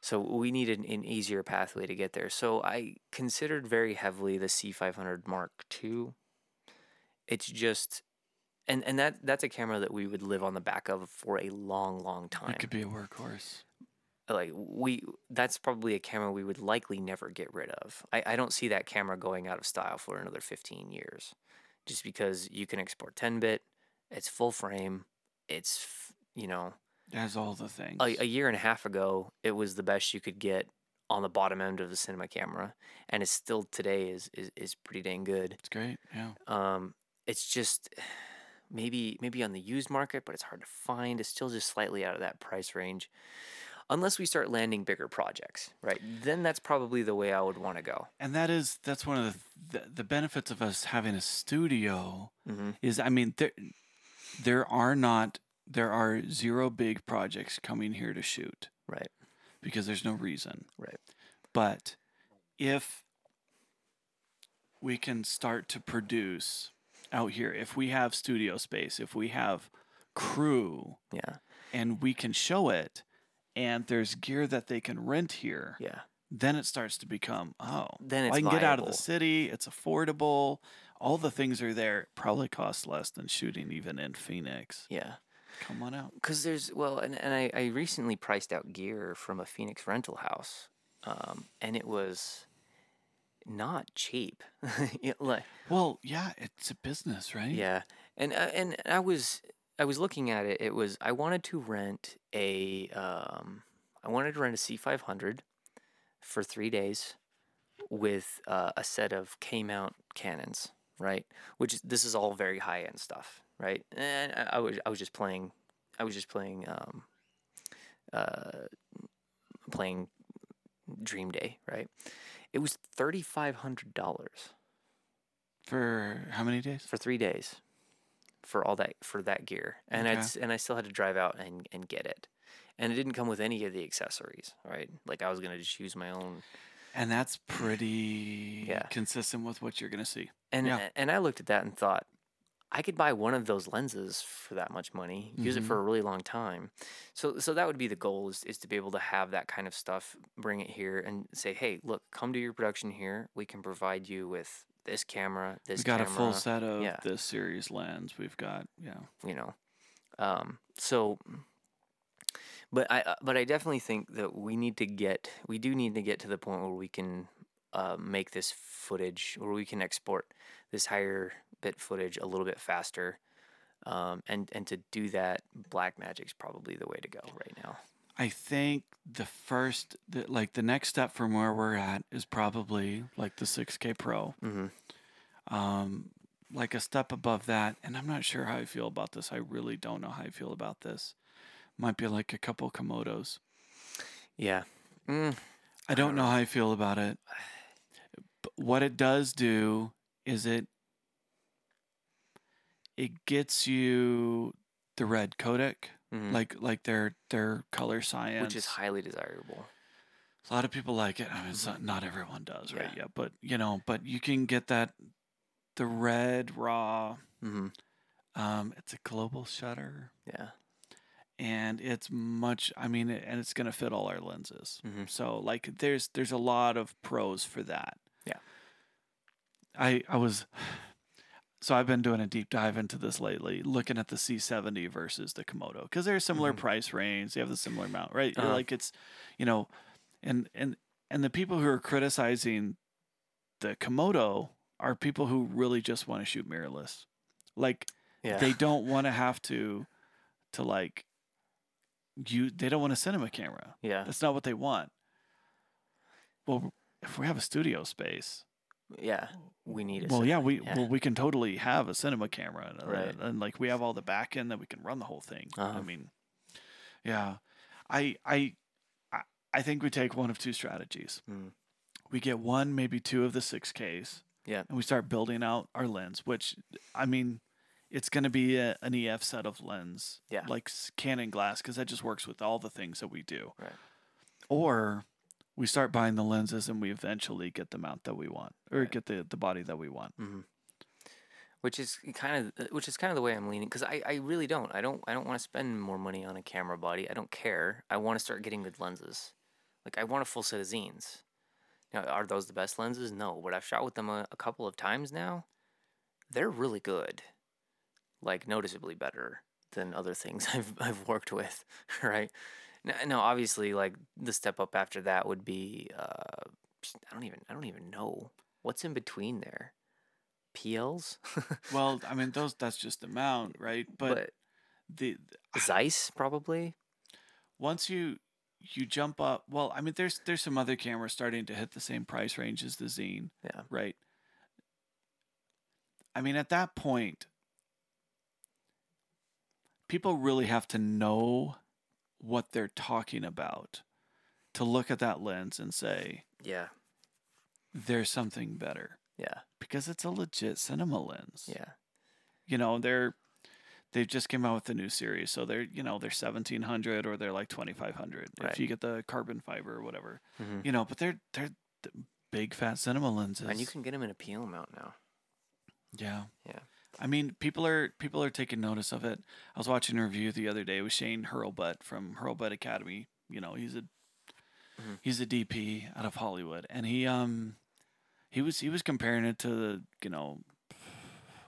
[SPEAKER 2] So we need an, an easier pathway to get there. So I considered very heavily the C500 Mark II. It's just, and and that that's a camera that we would live on the back of for a long, long time
[SPEAKER 1] It could be a workhorse.
[SPEAKER 2] like we that's probably a camera we would likely never get rid of. I, I don't see that camera going out of style for another 15 years just because you can export 10 bit, it's full frame, it's you know,
[SPEAKER 1] It has all the things.
[SPEAKER 2] a, a year and a half ago it was the best you could get on the bottom end of the cinema camera and it's still today is is, is pretty dang good.
[SPEAKER 1] it's great. Yeah.
[SPEAKER 2] Um it's just <sighs> maybe maybe on the used market, but it's hard to find. It's still just slightly out of that price range. Unless we start landing bigger projects, right? Then that's probably the way I would want to go.
[SPEAKER 1] And that is that's one of the, the the benefits of us having a studio
[SPEAKER 2] Mm-hmm.
[SPEAKER 1] is I mean there there are not there are zero big projects coming here to shoot
[SPEAKER 2] Right,
[SPEAKER 1] because there's no reason.
[SPEAKER 2] right.
[SPEAKER 1] But if we can start to produce out here, if we have studio space, if we have crew
[SPEAKER 2] Yeah,
[SPEAKER 1] and we can show it and there's gear that they can rent here,
[SPEAKER 2] yeah.
[SPEAKER 1] then it starts to become, oh,
[SPEAKER 2] Then
[SPEAKER 1] I can get out of the city, it's affordable, all the things are there. It probably costs less than shooting even in Phoenix.
[SPEAKER 2] Yeah,
[SPEAKER 1] Come on out.
[SPEAKER 2] because there's well, and, and I, I recently priced out gear from a Phoenix rental house, um, and it was not cheap. <laughs> Like,
[SPEAKER 1] Well, yeah, it's a business, right?
[SPEAKER 2] Yeah, and uh, and I was I was looking at it. It was I wanted to rent a um I wanted to rent a C five hundred for three days with uh, a set of K mount Canons, right? Which this is all very high end stuff, right? And I, I was I was just playing I was just playing um uh playing Dream Day, right? It was thirty five hundred dollars
[SPEAKER 1] For how many days?
[SPEAKER 2] for three days for all that for that gear and
[SPEAKER 1] Okay.
[SPEAKER 2] I'd, and I still had to drive out and, and get it and it didn't come with any of the accessories right like I was gonna just use my own
[SPEAKER 1] And that's pretty
[SPEAKER 2] Yeah.
[SPEAKER 1] consistent with what you're going to see.
[SPEAKER 2] and
[SPEAKER 1] Yeah.
[SPEAKER 2] and I looked at that and thought I could buy one of those lenses for that much money use it
[SPEAKER 1] Mhm.
[SPEAKER 2] for a really long time so so that would be the goal is, is to be able to have that kind of stuff bring it here and say hey look come to your production here we can provide you with this camera this
[SPEAKER 1] We've got a full set of
[SPEAKER 2] yeah.
[SPEAKER 1] this series lens. We've got, yeah.
[SPEAKER 2] you know um so but i uh, but i definitely think that we need to get we do need to get to the point where we can uh, make this footage or we can export this higher bit footage a little bit faster um, and and to do that Blackmagic's probably the way to go right now
[SPEAKER 1] I think the first, the, like the next step from where we're at is probably like the 6K Pro.
[SPEAKER 2] mm-hmm.
[SPEAKER 1] Um, like a step above that. And I'm not sure how I feel about this. I really don't know how I feel about this. Might be like a couple Komodos.
[SPEAKER 2] yeah mm,
[SPEAKER 1] I don't know how I feel about it. <sighs> But what it does do is it it gets you the red codec,
[SPEAKER 2] mhm,
[SPEAKER 1] like like their their color science,
[SPEAKER 2] which is highly desirable
[SPEAKER 1] A lot of people like it. I mean, it's not, not everyone does, right?
[SPEAKER 2] Yeah.
[SPEAKER 1] Yeah, but you know, but you can get that the red raw.
[SPEAKER 2] hmm
[SPEAKER 1] Um, it's a global shutter,
[SPEAKER 2] yeah
[SPEAKER 1] and it's much. I mean, and it's gonna fit all our lenses.
[SPEAKER 2] Mhm.
[SPEAKER 1] So like, there's there's a lot of pros for that.
[SPEAKER 2] Yeah.
[SPEAKER 1] I I was. So I've been doing a deep dive into this lately, looking at the C70 versus the Komodo because they're similar
[SPEAKER 2] Mhm.
[SPEAKER 1] price range. They have the similar amount, right?
[SPEAKER 2] Uh-huh.
[SPEAKER 1] Like it's, you know, and and and the people who are criticizing the Komodo are people who really just want to shoot mirrorless. Like
[SPEAKER 2] yeah
[SPEAKER 1] they don't want to have to to like you they don't want a cinema camera.
[SPEAKER 2] yeah
[SPEAKER 1] That's not what they want. Well, if we have a studio space,
[SPEAKER 2] yeah we need a
[SPEAKER 1] well, yeah,
[SPEAKER 2] cinema-
[SPEAKER 1] we well we can totally have a cinema camera, and,
[SPEAKER 2] Right.
[SPEAKER 1] and, like we have all the back end that we can run the whole thing. I
[SPEAKER 2] Uh-huh.
[SPEAKER 1] mean, yeah, I I I- I think we take one of two strategies.
[SPEAKER 2] Mm.
[SPEAKER 1] We get one, maybe two of the six Ks,
[SPEAKER 2] Yeah.
[SPEAKER 1] and we start building out our lens. Which I mean, it's going to be a, an EF set of lens,
[SPEAKER 2] Yeah.
[SPEAKER 1] like Canon glass, because that just works with all the things that we do.
[SPEAKER 2] Right.
[SPEAKER 1] Or we start buying the lenses and we eventually get the mount that we want or
[SPEAKER 2] Right.
[SPEAKER 1] get the the body that we want.
[SPEAKER 2] hmm Which is kind of which is kind of the way I'm leaning because I, I really don't I don't I don't want to spend more money on a camera body. I don't care. I want to start getting good lenses. Like I want a full set of Xeens. Now, are those the best lenses? No, but I've shot with them a, a couple of times now. They're really good, like noticeably better than other things <laughs> I've I've worked with. <laughs> Right? No, no, obviously, like the step up after that would be uh, I don't even I don't even know what's in between there. PLs, <laughs>
[SPEAKER 1] Well, I mean those that's just the mount, right? But,
[SPEAKER 2] but,
[SPEAKER 1] the
[SPEAKER 2] Zeiss probably.
[SPEAKER 1] once you you jump up, well, I mean there's there's some other cameras starting to hit the same price range as the Xeen,
[SPEAKER 2] Yeah.
[SPEAKER 1] right? I mean at that point people really have to know what they're talking about to look at that lens and say
[SPEAKER 2] Yeah.
[SPEAKER 1] there's something better
[SPEAKER 2] Yeah.
[SPEAKER 1] because it's a legit cinema lens.
[SPEAKER 2] Yeah.
[SPEAKER 1] You know, they're they've just came out with a new series, so they're you know they're seventeen hundred or they're like twenty five hundred
[SPEAKER 2] Right.
[SPEAKER 1] if you get the carbon fiber or whatever.
[SPEAKER 2] hmm
[SPEAKER 1] You know, but they're they're big fat cinema lenses.
[SPEAKER 2] And you can get them in a PL mount now.
[SPEAKER 1] yeah,
[SPEAKER 2] Yeah.
[SPEAKER 1] I mean, people are people are taking notice of it. I was watching a review the other day with Shane Hurlbut from Hurlbut Academy. You know, he's a
[SPEAKER 2] Mhm.
[SPEAKER 1] he's a DP out of Hollywood, and he um he was he was comparing it to the you know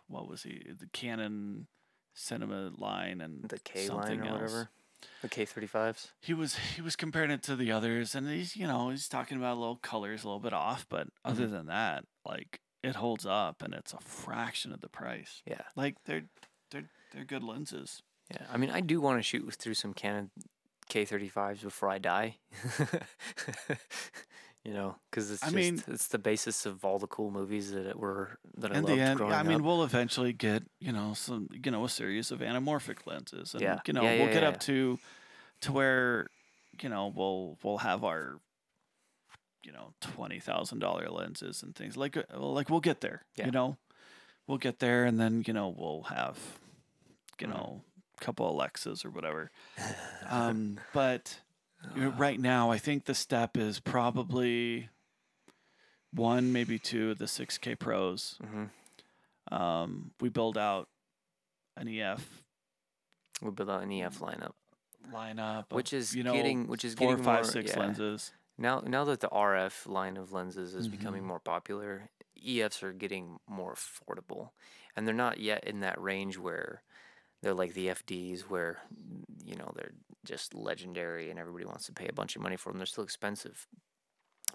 [SPEAKER 1] what was he the Canon cinema line and
[SPEAKER 2] The K line or
[SPEAKER 1] else.
[SPEAKER 2] whatever. The K thirty fives.
[SPEAKER 1] He was he was comparing it to the others, and he's you know he's talking about a little colors a little bit off, but other than that, like it holds up, and it's a fraction of the price.
[SPEAKER 2] Yeah.
[SPEAKER 1] Like they're they're they're good lenses.
[SPEAKER 2] Yeah. I mean, I do want to shoot through some Canon K thirty fives before I die. <laughs> you know, because it's
[SPEAKER 1] I
[SPEAKER 2] just
[SPEAKER 1] mean-
[SPEAKER 2] it's the basis of all the cool movies that it were that I loved
[SPEAKER 1] the end,
[SPEAKER 2] growing
[SPEAKER 1] I mean,
[SPEAKER 2] up.
[SPEAKER 1] we'll eventually get you know some you know a series of anamorphic lenses, and
[SPEAKER 2] Yeah.
[SPEAKER 1] you know
[SPEAKER 2] Yeah,
[SPEAKER 1] we'll
[SPEAKER 2] yeah,
[SPEAKER 1] get
[SPEAKER 2] yeah.
[SPEAKER 1] up to to where you know we'll we'll have our you know twenty thousand dollar lenses and things like uh, like we'll get there.
[SPEAKER 2] Yeah.
[SPEAKER 1] You know, we'll get there, and then you know we'll have you
[SPEAKER 2] Mhm.
[SPEAKER 1] know a couple Alexas or whatever. um, <laughs> but know, right now, I think the step is probably one, maybe two of the 6K Pros.
[SPEAKER 2] hmm
[SPEAKER 1] Um, we build out an EF
[SPEAKER 2] We build out an EF lineup,
[SPEAKER 1] lineup, of,
[SPEAKER 2] which is
[SPEAKER 1] you know
[SPEAKER 2] getting which is
[SPEAKER 1] four,
[SPEAKER 2] getting
[SPEAKER 1] five,
[SPEAKER 2] more,
[SPEAKER 1] six
[SPEAKER 2] yeah.
[SPEAKER 1] lenses.
[SPEAKER 2] Now, now that the RF line of lenses is becoming
[SPEAKER 1] Mhm.
[SPEAKER 2] more popular, EFs are getting more affordable, and they're not yet in that range where they're like the FDs, where you know they're just legendary and everybody wants to pay a bunch of money for them. They're still expensive,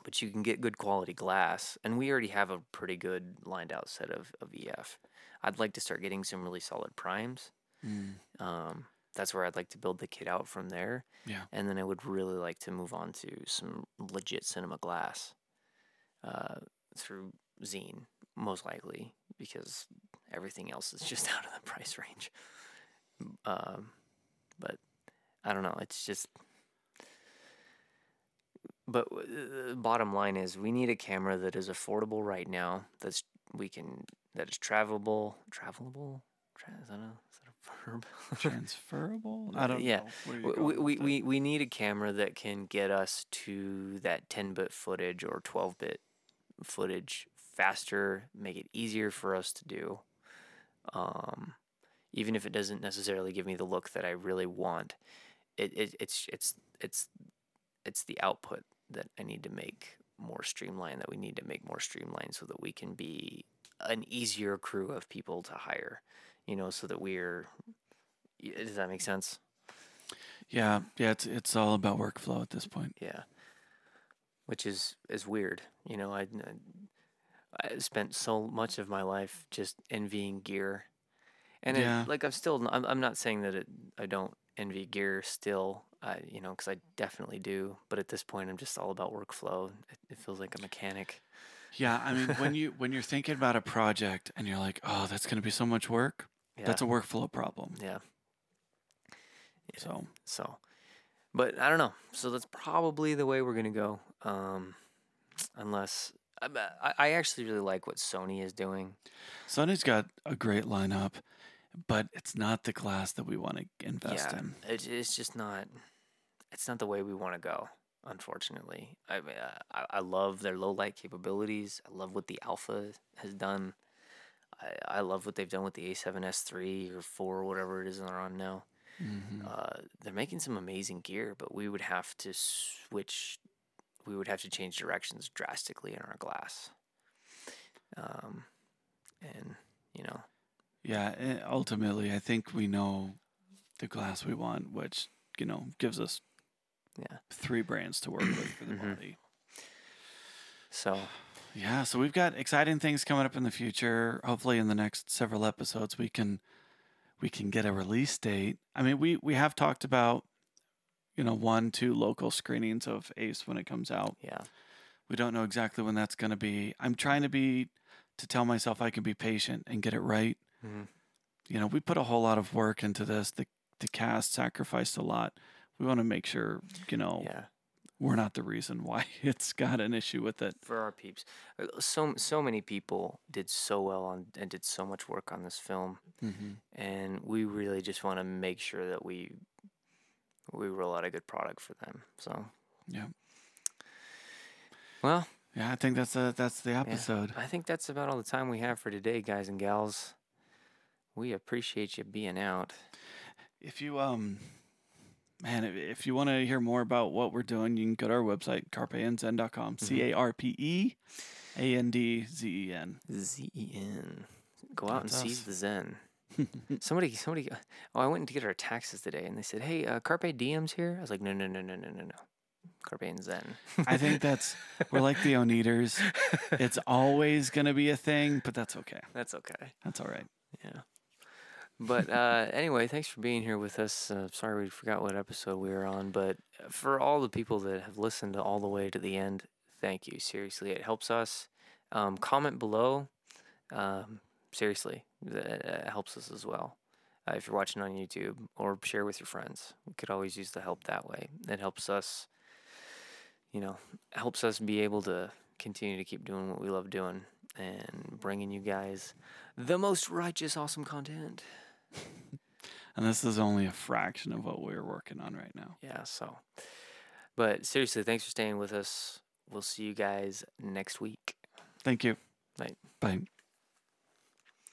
[SPEAKER 2] but you can get good quality glass, and we already have a pretty good lined out set of, of EF. I'd like to start getting some really solid primes.
[SPEAKER 1] Mm.
[SPEAKER 2] Um, that's where I'd like to build the kit out from there.
[SPEAKER 1] Yeah.
[SPEAKER 2] And then I would really like to move on to some legit cinema glass uh, through Xeen, most likely, because everything else is <laughs> just out of the price range. Um, but I don't know. It's just. But uh, the bottom line is, we need a camera that is affordable right now. That's we can that is travelable, travelable. Tra- is that a is that a verb? <laughs>
[SPEAKER 1] Transferable? I don't
[SPEAKER 2] Yeah.
[SPEAKER 1] know.
[SPEAKER 2] We, we,
[SPEAKER 1] with
[SPEAKER 2] we,
[SPEAKER 1] it.
[SPEAKER 2] we, we need a camera that can get us to that 10 bit footage or 12 bit footage faster, make it easier for us to do. Um, even if it doesn't necessarily give me the look that I really want, it, it it's it's it's it's the output that I need to make more streamlined. That we need to make more streamlined so that we can be an easier crew of people to hire. You know, so that we're. Does that make sense?
[SPEAKER 1] Yeah, yeah. It's it's all about workflow at this point.
[SPEAKER 2] Yeah. Which is is weird. You know, I I spent so much of my life just envying gear. And
[SPEAKER 1] Yeah.
[SPEAKER 2] it, like I'm still I'm I'm not saying that it, I don't envy gear still. I you know, cuz I definitely do, but at this point I'm just all about workflow. It, it feels like a mechanic.
[SPEAKER 1] Yeah, I mean, when <laughs> you when you're thinking about a project and you're like, oh, that's going to be so much work.
[SPEAKER 2] Yeah.
[SPEAKER 1] That's a workflow problem.
[SPEAKER 2] yeah.
[SPEAKER 1] So
[SPEAKER 2] So, but I don't know. So that's probably the way we're gonna go. Um, unless I, I- actually really like what Sony is doing.
[SPEAKER 1] Sony's got a great lineup, but it's not the class that we want to invest
[SPEAKER 2] yeah,
[SPEAKER 1] in.
[SPEAKER 2] it, it's just not. It's not the way we want to go. unfortunately. I uh, I, I love their low light capabilities. I love what the Alpha has done. I, I love what they've done with the A7S3 or 4 or whatever it is they're on now.
[SPEAKER 1] Mhm.
[SPEAKER 2] Uh, they're making some amazing gear, but we would have to switch. We would have to change directions drastically in our glass. Um, and you know,
[SPEAKER 1] Yeah, eh, ultimately, I think we know the glass we want, which you know gives us
[SPEAKER 2] Yeah.
[SPEAKER 1] three brands to work with for the
[SPEAKER 2] Mhm.
[SPEAKER 1] body.
[SPEAKER 2] so
[SPEAKER 1] Yeah, so we've got exciting things coming up in the future. Hopefully, in the next several episodes, we can we can get a release date. I mean, we we have talked about you know one two local screenings of Ace when it comes out.
[SPEAKER 2] yeah,
[SPEAKER 1] We don't know exactly when that's going to be. I'm trying to be to tell myself I can be patient and get it right.
[SPEAKER 2] Mhm.
[SPEAKER 1] You know, we put a whole lot of work into this. The the cast sacrificed a lot. We want to make sure you know
[SPEAKER 2] yeah.
[SPEAKER 1] We're not the reason why <laughs> it's got an issue with it.
[SPEAKER 2] for our peeps. Uh, So so many people did so well on and did so much work on this film,
[SPEAKER 1] Mm-hmm.
[SPEAKER 2] and we really just want to make sure that we we roll out a good product for them. So
[SPEAKER 1] Yeah.
[SPEAKER 2] well,
[SPEAKER 1] Yeah, I think that's a, that's the episode.
[SPEAKER 2] I think that's about all the time we have for today, guys and gals. We appreciate you being out.
[SPEAKER 1] If you um, man, if, you want to hear more about what we're doing, you can go to our website carpeandzen.com. C A R P E A N D Z E N.
[SPEAKER 2] Z E N. Go out and
[SPEAKER 1] That's
[SPEAKER 2] seize the Zen. <laughs> Somebody, somebody. Oh, I went to get our taxes today, and they said, "Hey, uh, Carpe Diem's here." I was like, "No, no, no, no, no, no, no. Carpe and Zen."
[SPEAKER 1] I think that's we're like the Oneaters. <laughs> It's always gonna be a thing, but that's okay.
[SPEAKER 2] that's okay.
[SPEAKER 1] That's all right.
[SPEAKER 2] Yeah. But uh, anyway, thanks for being here with us. Uh, sorry we forgot what episode we were on, but for all the people that have listened all the way to the end, thank you. Seriously, it helps us. Um, comment below. Um, seriously, that uh, helps us as well. Uh, if you're watching on YouTube, or share with your friends. We could always use the help that way. It helps us. You know, helps us be able to continue to keep doing what we love doing and bringing you guys the most righteous, awesome content.
[SPEAKER 1] And this is only a fraction of what we're working on right now.
[SPEAKER 2] Yeah, so. But seriously, thanks for staying with us. We'll see you guys next week.
[SPEAKER 1] Thank you.
[SPEAKER 2] Right.
[SPEAKER 1] Bye.